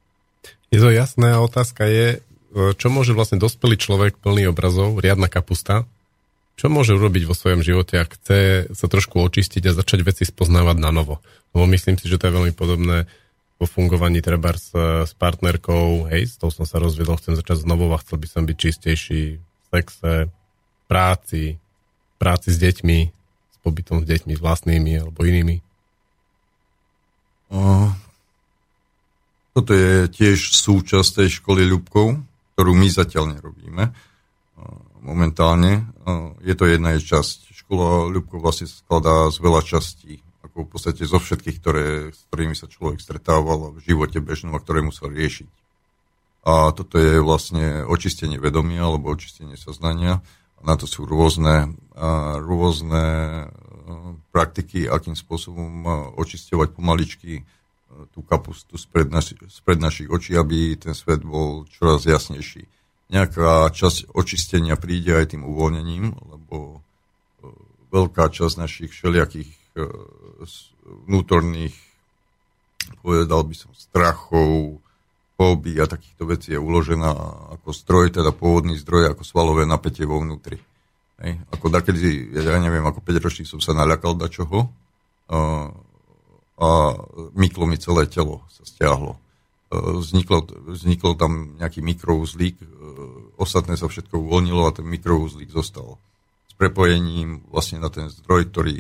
Je to jasné a otázka je, čo môže vlastne dospelý človek plný obrazov, riadna kapusta, čo môže urobiť vo svojom živote, ak chce sa trošku očistiť a začať veci spoznávať na novo. Lebo myslím si, že to je veľmi podobné vo fungovaní treba s, s partnerkou, hej, s tou som sa rozviedol, chcem začať znovu a chcel by som byť čistejší v sexe, práci, práci s deťmi, pobytom s deťmi vlastnými alebo inými? Toto je tiež súčasť tej školy ľubkov, ktorú my zatiaľ nerobíme. Momentálne je to jedna časť. Škola ľubkov vlastne sa skladá z veľa častí, ako v podstate zo všetkých, ktoré, s ktorými sa človek stretával v živote bežnom a ktoré musel riešiť. A toto je vlastne očistenie vedomia alebo očistenie soznania na to sú rôzne, rôzne praktiky, akým spôsobom očisťovať pomaličky tú kapustu spred, naši, spred našich očí, aby ten svet bol čoraz jasnejší. Nejaká časť očistenia príde aj tým uvoľnením, lebo veľká časť našich všelijakých e, vnútorných, povedal by som, strachov, fóbií a takýchto vecí je uložená ako stroj, teda pôvodný zdroj, ako svalové napätie vo vnútri. Hej. Ako dakedy, ja neviem, ako 5 ročník som sa naľakal dačoho a, a myklo mi celé telo sa stiahlo. Vzniklo, vzniklo tam nejaký mikrouzlík, ostatné sa všetko uvoľnilo a ten mikrouzlík zostal. S prepojením vlastne na ten zdroj, ktorý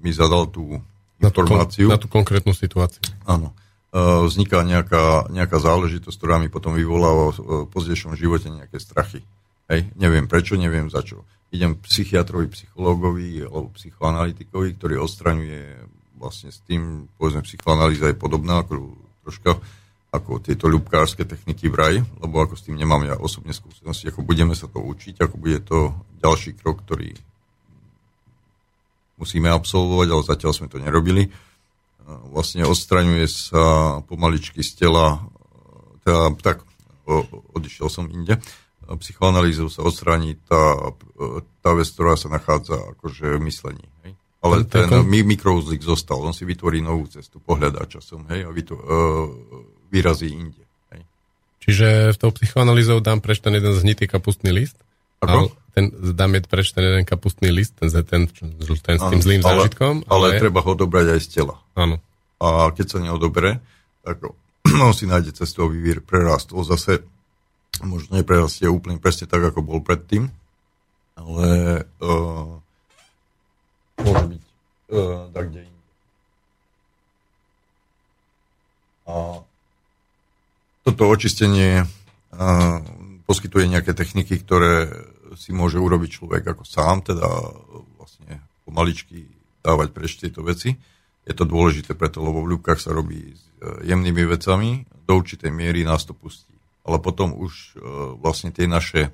mi zadal tú informáciu. Na tú, na tú konkrétnu situáciu. Áno vzniká nejaká, nejaká záležitosť, ktorá mi potom vyvoláva v pozdejšom živote nejaké strachy. Hej, neviem prečo, neviem za čo. Idem k psychiatrovi, psychológovi alebo psychoanalytikovi, ktorý odstraňuje vlastne s tým, povedzme, psychoanalýza je podobná ako troška ako tieto ľubkárske techniky v raj, lebo ako s tým nemám ja osobne skúsenosti, ako budeme sa to učiť, ako bude to ďalší krok, ktorý musíme absolvovať, ale zatiaľ sme to nerobili vlastne odstraňuje sa pomaličky z tela, teda tak, odišiel som inde, psychoanalýzou sa odstraní tá, tá vec, ktorá sa nachádza akože v myslení. Hej? Ale ten Tako... mikrouzlik zostal, on si vytvorí novú cestu, pohľadá časom hej? a vytvo, uh, vyrazí inde. Hej? Čiže v tou psychoanalýzou dám preč ten jeden znitý kapustný list? Ako? ten, dám je preč ten jeden kapustný list, ten, ten, ten, ten s tým zlým ale, zážitkom. Ale, ale treba ho dobrať aj z tela. Áno. A keď sa neodobere, tak *clears throat* on si nájde cestu, aby prerastol zase, možno neprerastie úplne presne tak, ako bol predtým, ale uh, môže byť uh, tak, kde inde. A toto očistenie uh, poskytuje nejaké techniky, ktoré si môže urobiť človek ako sám, teda vlastne pomaličky dávať preč tieto veci. Je to dôležité preto, lebo v ľubkách sa robí s jemnými vecami, do určitej miery nás to pustí. Ale potom už e, vlastne tie naše, e,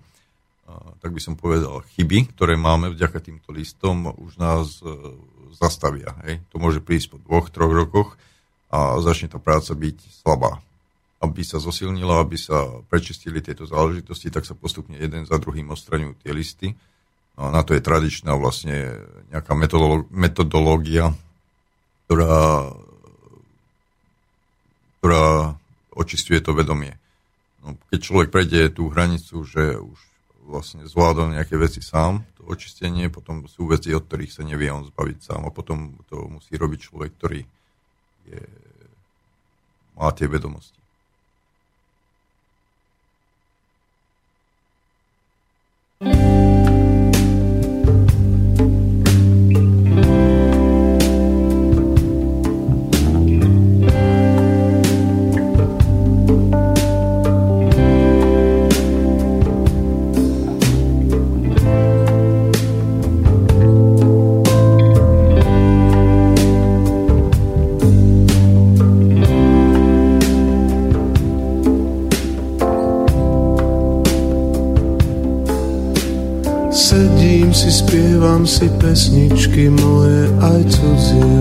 tak by som povedal, chyby, ktoré máme vďaka týmto listom, už nás zastavia. Hej. To môže prísť po dvoch, troch rokoch a začne tá práca byť slabá aby sa zosilnila, aby sa prečistili tieto záležitosti, tak sa postupne jeden za druhým odstraňujú tie listy. No, na to je tradičná vlastne nejaká metodológia, ktorá, ktorá očistuje to vedomie. No, keď človek prejde tú hranicu, že už vlastne zvládol nejaké veci sám, to očistenie, potom sú veci, od ktorých sa nevie on zbaviť sám a potom to musí robiť človek, ktorý je, má tie vedomosti. Si pesničky moje aj cudzie.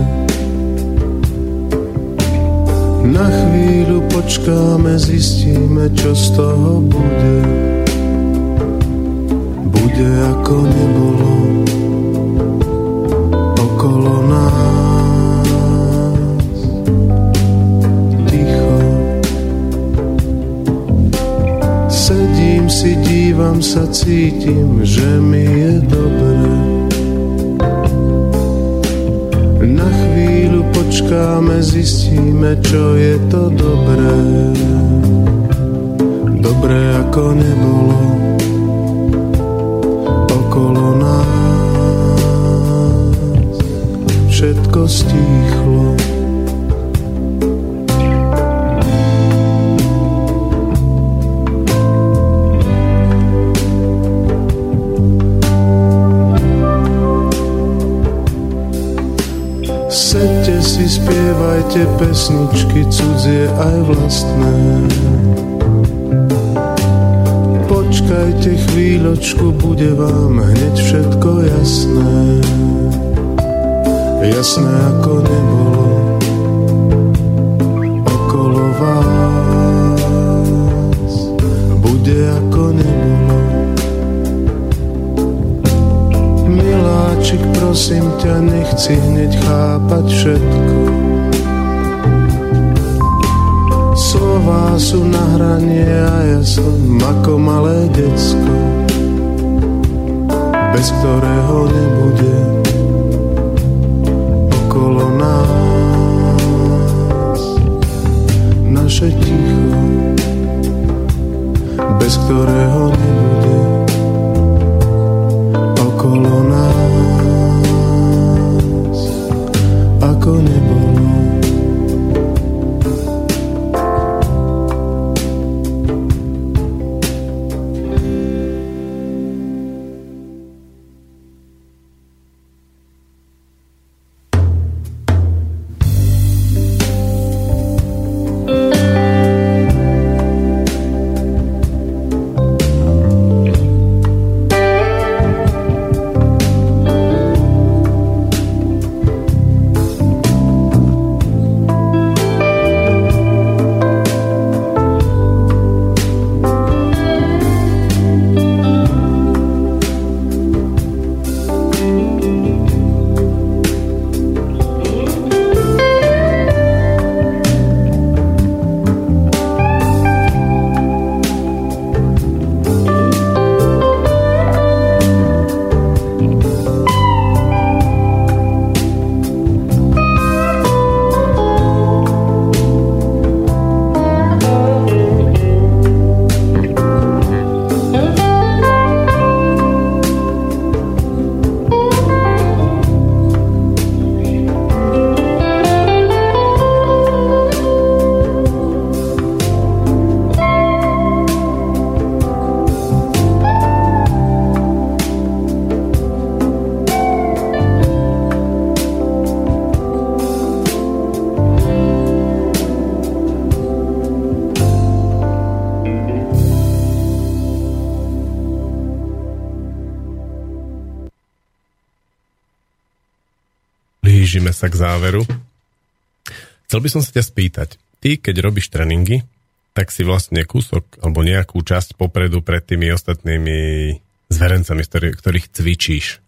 Na chvíľu počkáme, zistíme, čo z toho bude. Bude ako nebolo okolo nás. Ticho. Sedím si, dívam sa, cítim, že mi je dobré. Počkáme, zistíme, čo je to dobré. Dobré ako nebolo okolo nás. Všetko stíchlo. Spievajte pesničky cudzie aj vlastné. Počkajte chvíľočku, bude vám hneď všetko jasné. Jasné ako nebolo okolo vás. Bude ako Miláčik, prosím ťa, nech si hneď chápať všetko. Slova sú na hranie a ja som ako malé decko, bez ktorého nebude okolo nás naše ticho, bez ktorého nebude okolo nás ako nebolo. Sa k záveru. Chcel by som sa ťa spýtať, ty keď robíš tréningy, tak si vlastne kúsok alebo nejakú časť popredu pred tými ostatnými zverencami, ktorých cvičíš.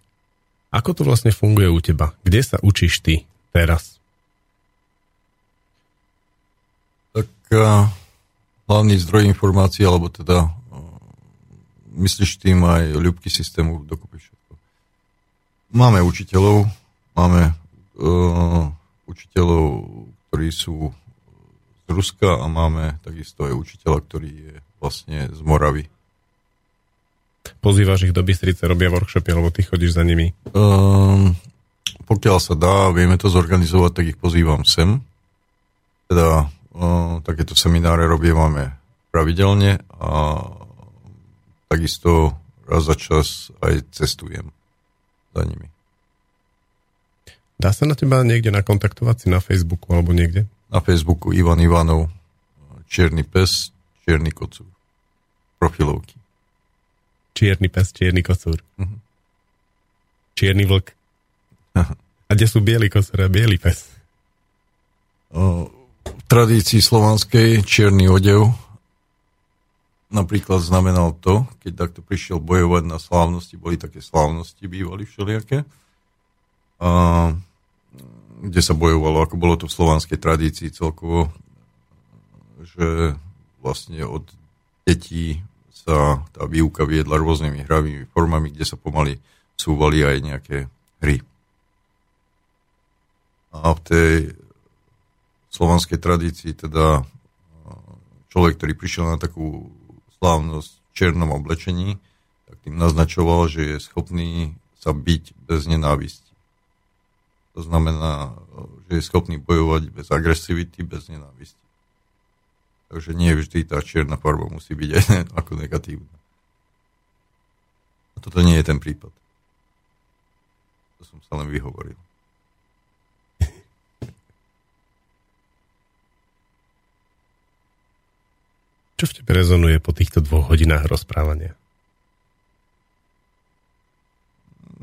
Ako to vlastne funguje u teba? Kde sa učíš ty teraz? Tak uh, hlavný zdroj informácií, alebo teda uh, myslíš tým aj ľubky systému dokopy všetko. Máme učiteľov, máme uh, učiteľov, ktorí sú z Ruska a máme takisto aj učiteľa, ktorý je vlastne z Moravy. Pozývaš ich do Bystrice, robia workshopy, alebo ty chodíš za nimi? Um, pokiaľ sa dá, vieme to zorganizovať, tak ich pozývam sem. Teda uh, takéto semináre robievame pravidelne a takisto raz za čas aj cestujem za nimi. Dá sa na teba niekde nakontaktovať si na Facebooku alebo niekde? Na Facebooku Ivan Ivanov, Čierny pes, Čierny kocúr. Profilovky. Čierny pes, Čierny kocúr. Uh-huh. Čierny vlk. *laughs* A kde sú biely kocúr a biely pes? O, v tradícii slovanskej čierny odev napríklad znamenal to, keď takto prišiel bojovať na slávnosti, boli také slávnosti, bývali všelijaké. A kde sa bojovalo, ako bolo to v slovanskej tradícii celkovo, že vlastne od detí sa tá výuka viedla rôznymi hravými formami, kde sa pomaly súvali aj nejaké hry. A v tej slovanskej tradícii teda človek, ktorý prišiel na takú slávnosť v černom oblečení, tak tým naznačoval, že je schopný sa byť bez nenávisti. To znamená, že je schopný bojovať bez agresivity, bez nenávisti. Takže nie vždy tá čierna farba musí byť *laughs* aj ako negatívna. A toto nie je ten prípad. To som sa len vyhovoril. Čo v tebe rezonuje po týchto dvoch hodinách rozprávania?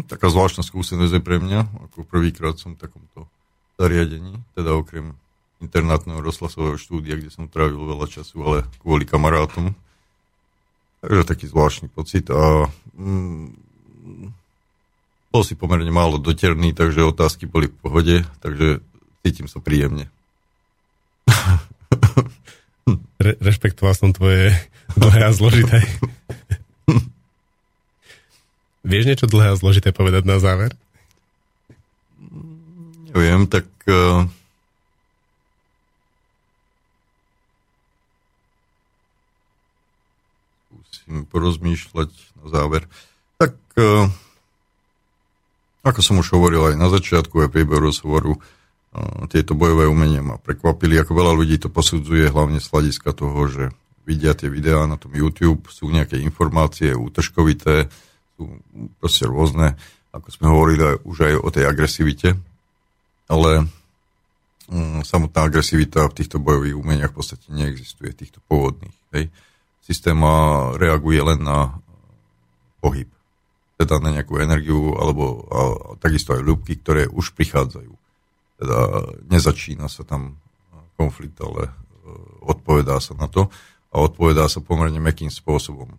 Taká zvláštna skúsenosť je pre mňa, ako prvýkrát som v takomto zariadení, teda okrem internátneho rozhlasového štúdia, kde som trávil veľa času, ale kvôli kamarátom. Takže taký zvláštny pocit a mm, bol si pomerne málo doterný, takže otázky boli v pohode, takže cítim sa príjemne. *laughs* Re- rešpektoval som tvoje dlhé a zložité. Vieš niečo dlhé a zložité povedať na záver? Neviem, tak uh, skúsim porozmýšľať na záver. Tak uh, ako som už hovoril aj na začiatku aj priebehu rozhovoru, uh, tieto bojové umenia ma prekvapili. Ako veľa ľudí to posudzuje, hlavne z hľadiska toho, že vidia tie videá na tom YouTube, sú nejaké informácie útržkovité, sú proste rôzne, ako sme hovorili už aj o tej agresivite, ale um, samotná agresivita v týchto bojových umeniach v podstate neexistuje, týchto pôvodných. Hej. Systém reaguje len na pohyb, teda na nejakú energiu, alebo a, takisto aj ľubky, ktoré už prichádzajú. Teda nezačína sa tam konflikt, ale e, odpovedá sa na to a odpovedá sa pomerne mekým spôsobom, e,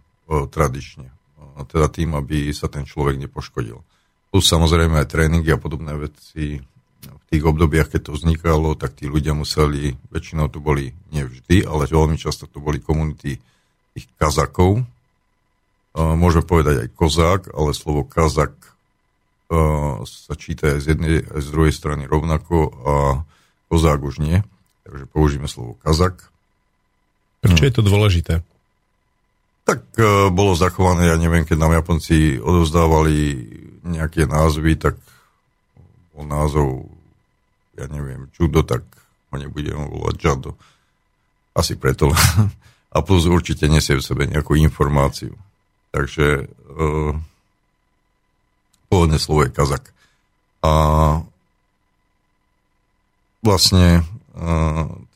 tradične. Teda tým, aby sa ten človek nepoškodil. Plus samozrejme aj tréningy a podobné veci v tých obdobiach, keď to vznikalo, tak tí ľudia museli, väčšinou to boli nevždy, ale veľmi často to boli komunity tých kazakov. Môžeme povedať aj kozák, ale slovo kazak sa číta aj z jednej, aj z druhej strany rovnako a kozák už nie. Takže použijeme slovo kazak. Prečo je to dôležité? Tak uh, bolo zachované, ja neviem, keď nám Japonci odovzdávali nejaké názvy, tak bol názov, ja neviem, Judo, tak ho nebudem volať Jado. Asi preto. *laughs* A plus určite nesie v sebe nejakú informáciu. Takže uh, pôvodné slovo je kazak. A vlastne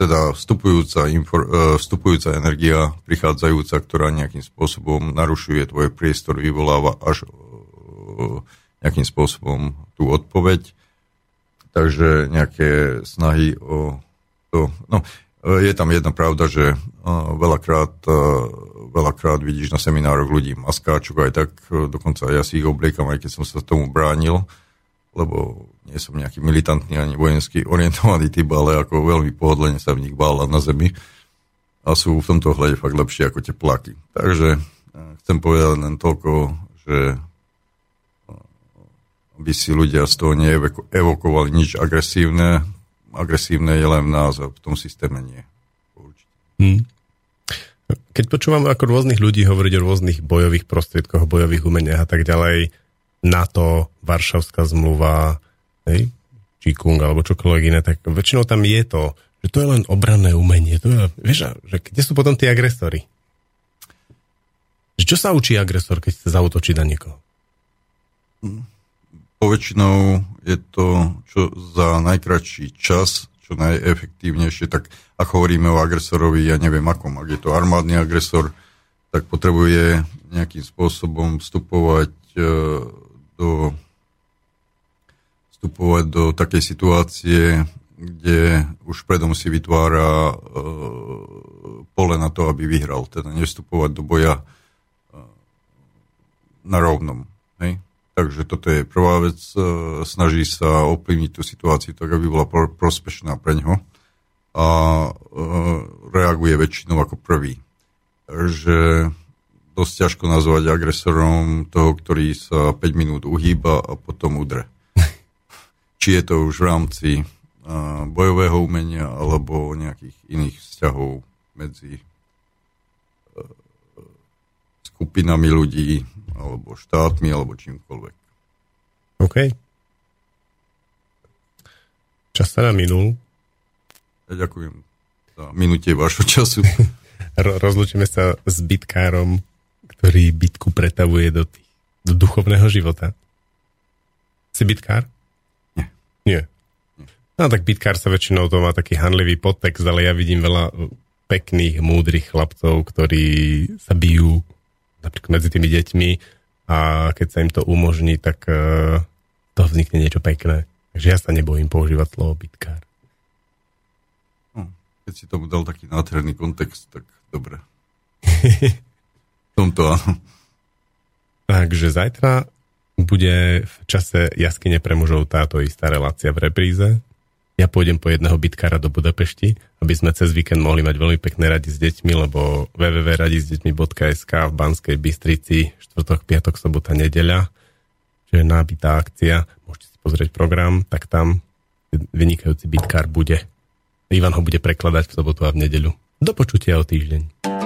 teda vstupujúca, infor, e, vstupujúca energia, prichádzajúca, ktorá nejakým spôsobom narušuje tvoj priestor, vyvoláva až e, nejakým spôsobom tú odpoveď. Takže nejaké snahy o to... No, je tam jedna pravda, že veľakrát, veľakrát vidíš na seminároch ľudí maskáčok, aj tak, dokonca ja si ich obliekam, aj keď som sa tomu bránil, lebo nie som nejaký militantný ani vojensky orientovaný typ, ale ako veľmi pohodlne sa v nich bála na zemi a sú v tomto hľade fakt lepšie ako tie plaky. Takže eh, chcem povedať len toľko, že eh, aby si ľudia z toho neevokovali nič agresívne. Agresívne je len a v tom systéme nie. Hmm. Keď počúvam ako rôznych ľudí hovoriť o rôznych bojových prostriedkoch, bojových umeniach a tak ďalej, NATO, Varšavská zmluva, hej, Číkung alebo čokoľvek iné, tak väčšinou tam je to, že to je len obranné umenie. To je, vieš, že kde sú potom tí agresory? Čo sa učí agresor, keď chce zautočiť na niekoho? Poväčšinou je to, čo za najkračší čas, čo najefektívnejšie, tak ako hovoríme o agresorovi, ja neviem akom, ak je to armádny agresor, tak potrebuje nejakým spôsobom vstupovať e, do, vstupovať do takej situácie, kde už predom si vytvára e, pole na to, aby vyhral. Teda nevstupovať do boja e, na rovnom. Hej? Takže toto je prvá vec. E, snaží sa ovplyvniť tú situáciu tak, aby bola pro, prospešná pre ňo a e, reaguje väčšinou ako prvý. Takže dosť ťažko nazvať agresorom toho, ktorý sa 5 minút uhýba a potom udre. *laughs* Či je to už v rámci uh, bojového umenia alebo nejakých iných vzťahov medzi uh, skupinami ľudí alebo štátmi alebo čímkoľvek. OK. Čas sa nám minul. Ja ďakujem za minutie vašho času. *laughs* Rozlučíme sa s bitkárom ktorý bitku pretavuje do, tých, do duchovného života. Si bitkár? Nie. Nie. No tak bitkár sa väčšinou to má taký hanlivý podtext, ale ja vidím veľa pekných, múdrych chlapcov, ktorí sa bijú napríklad medzi tými deťmi a keď sa im to umožní, tak uh, to vznikne niečo pekné. Takže ja sa nebojím používať slovo bitkár. No, keď si tomu dal taký nádherný kontext, tak dobre. *laughs* tomto. Takže zajtra bude v čase jaskyne pre mužov táto istá relácia v repríze. Ja pôjdem po jedného bitkára do Budapešti, aby sme cez víkend mohli mať veľmi pekné radi s deťmi, lebo www.radisdeťmi.sk v Banskej Bystrici, štvrtok, piatok, sobota, nedeľa, čo je nábitá akcia, môžete si pozrieť program, tak tam vynikajúci bitkár bude. Ivan ho bude prekladať v sobotu a v nedeľu. Do počutia o týždeň.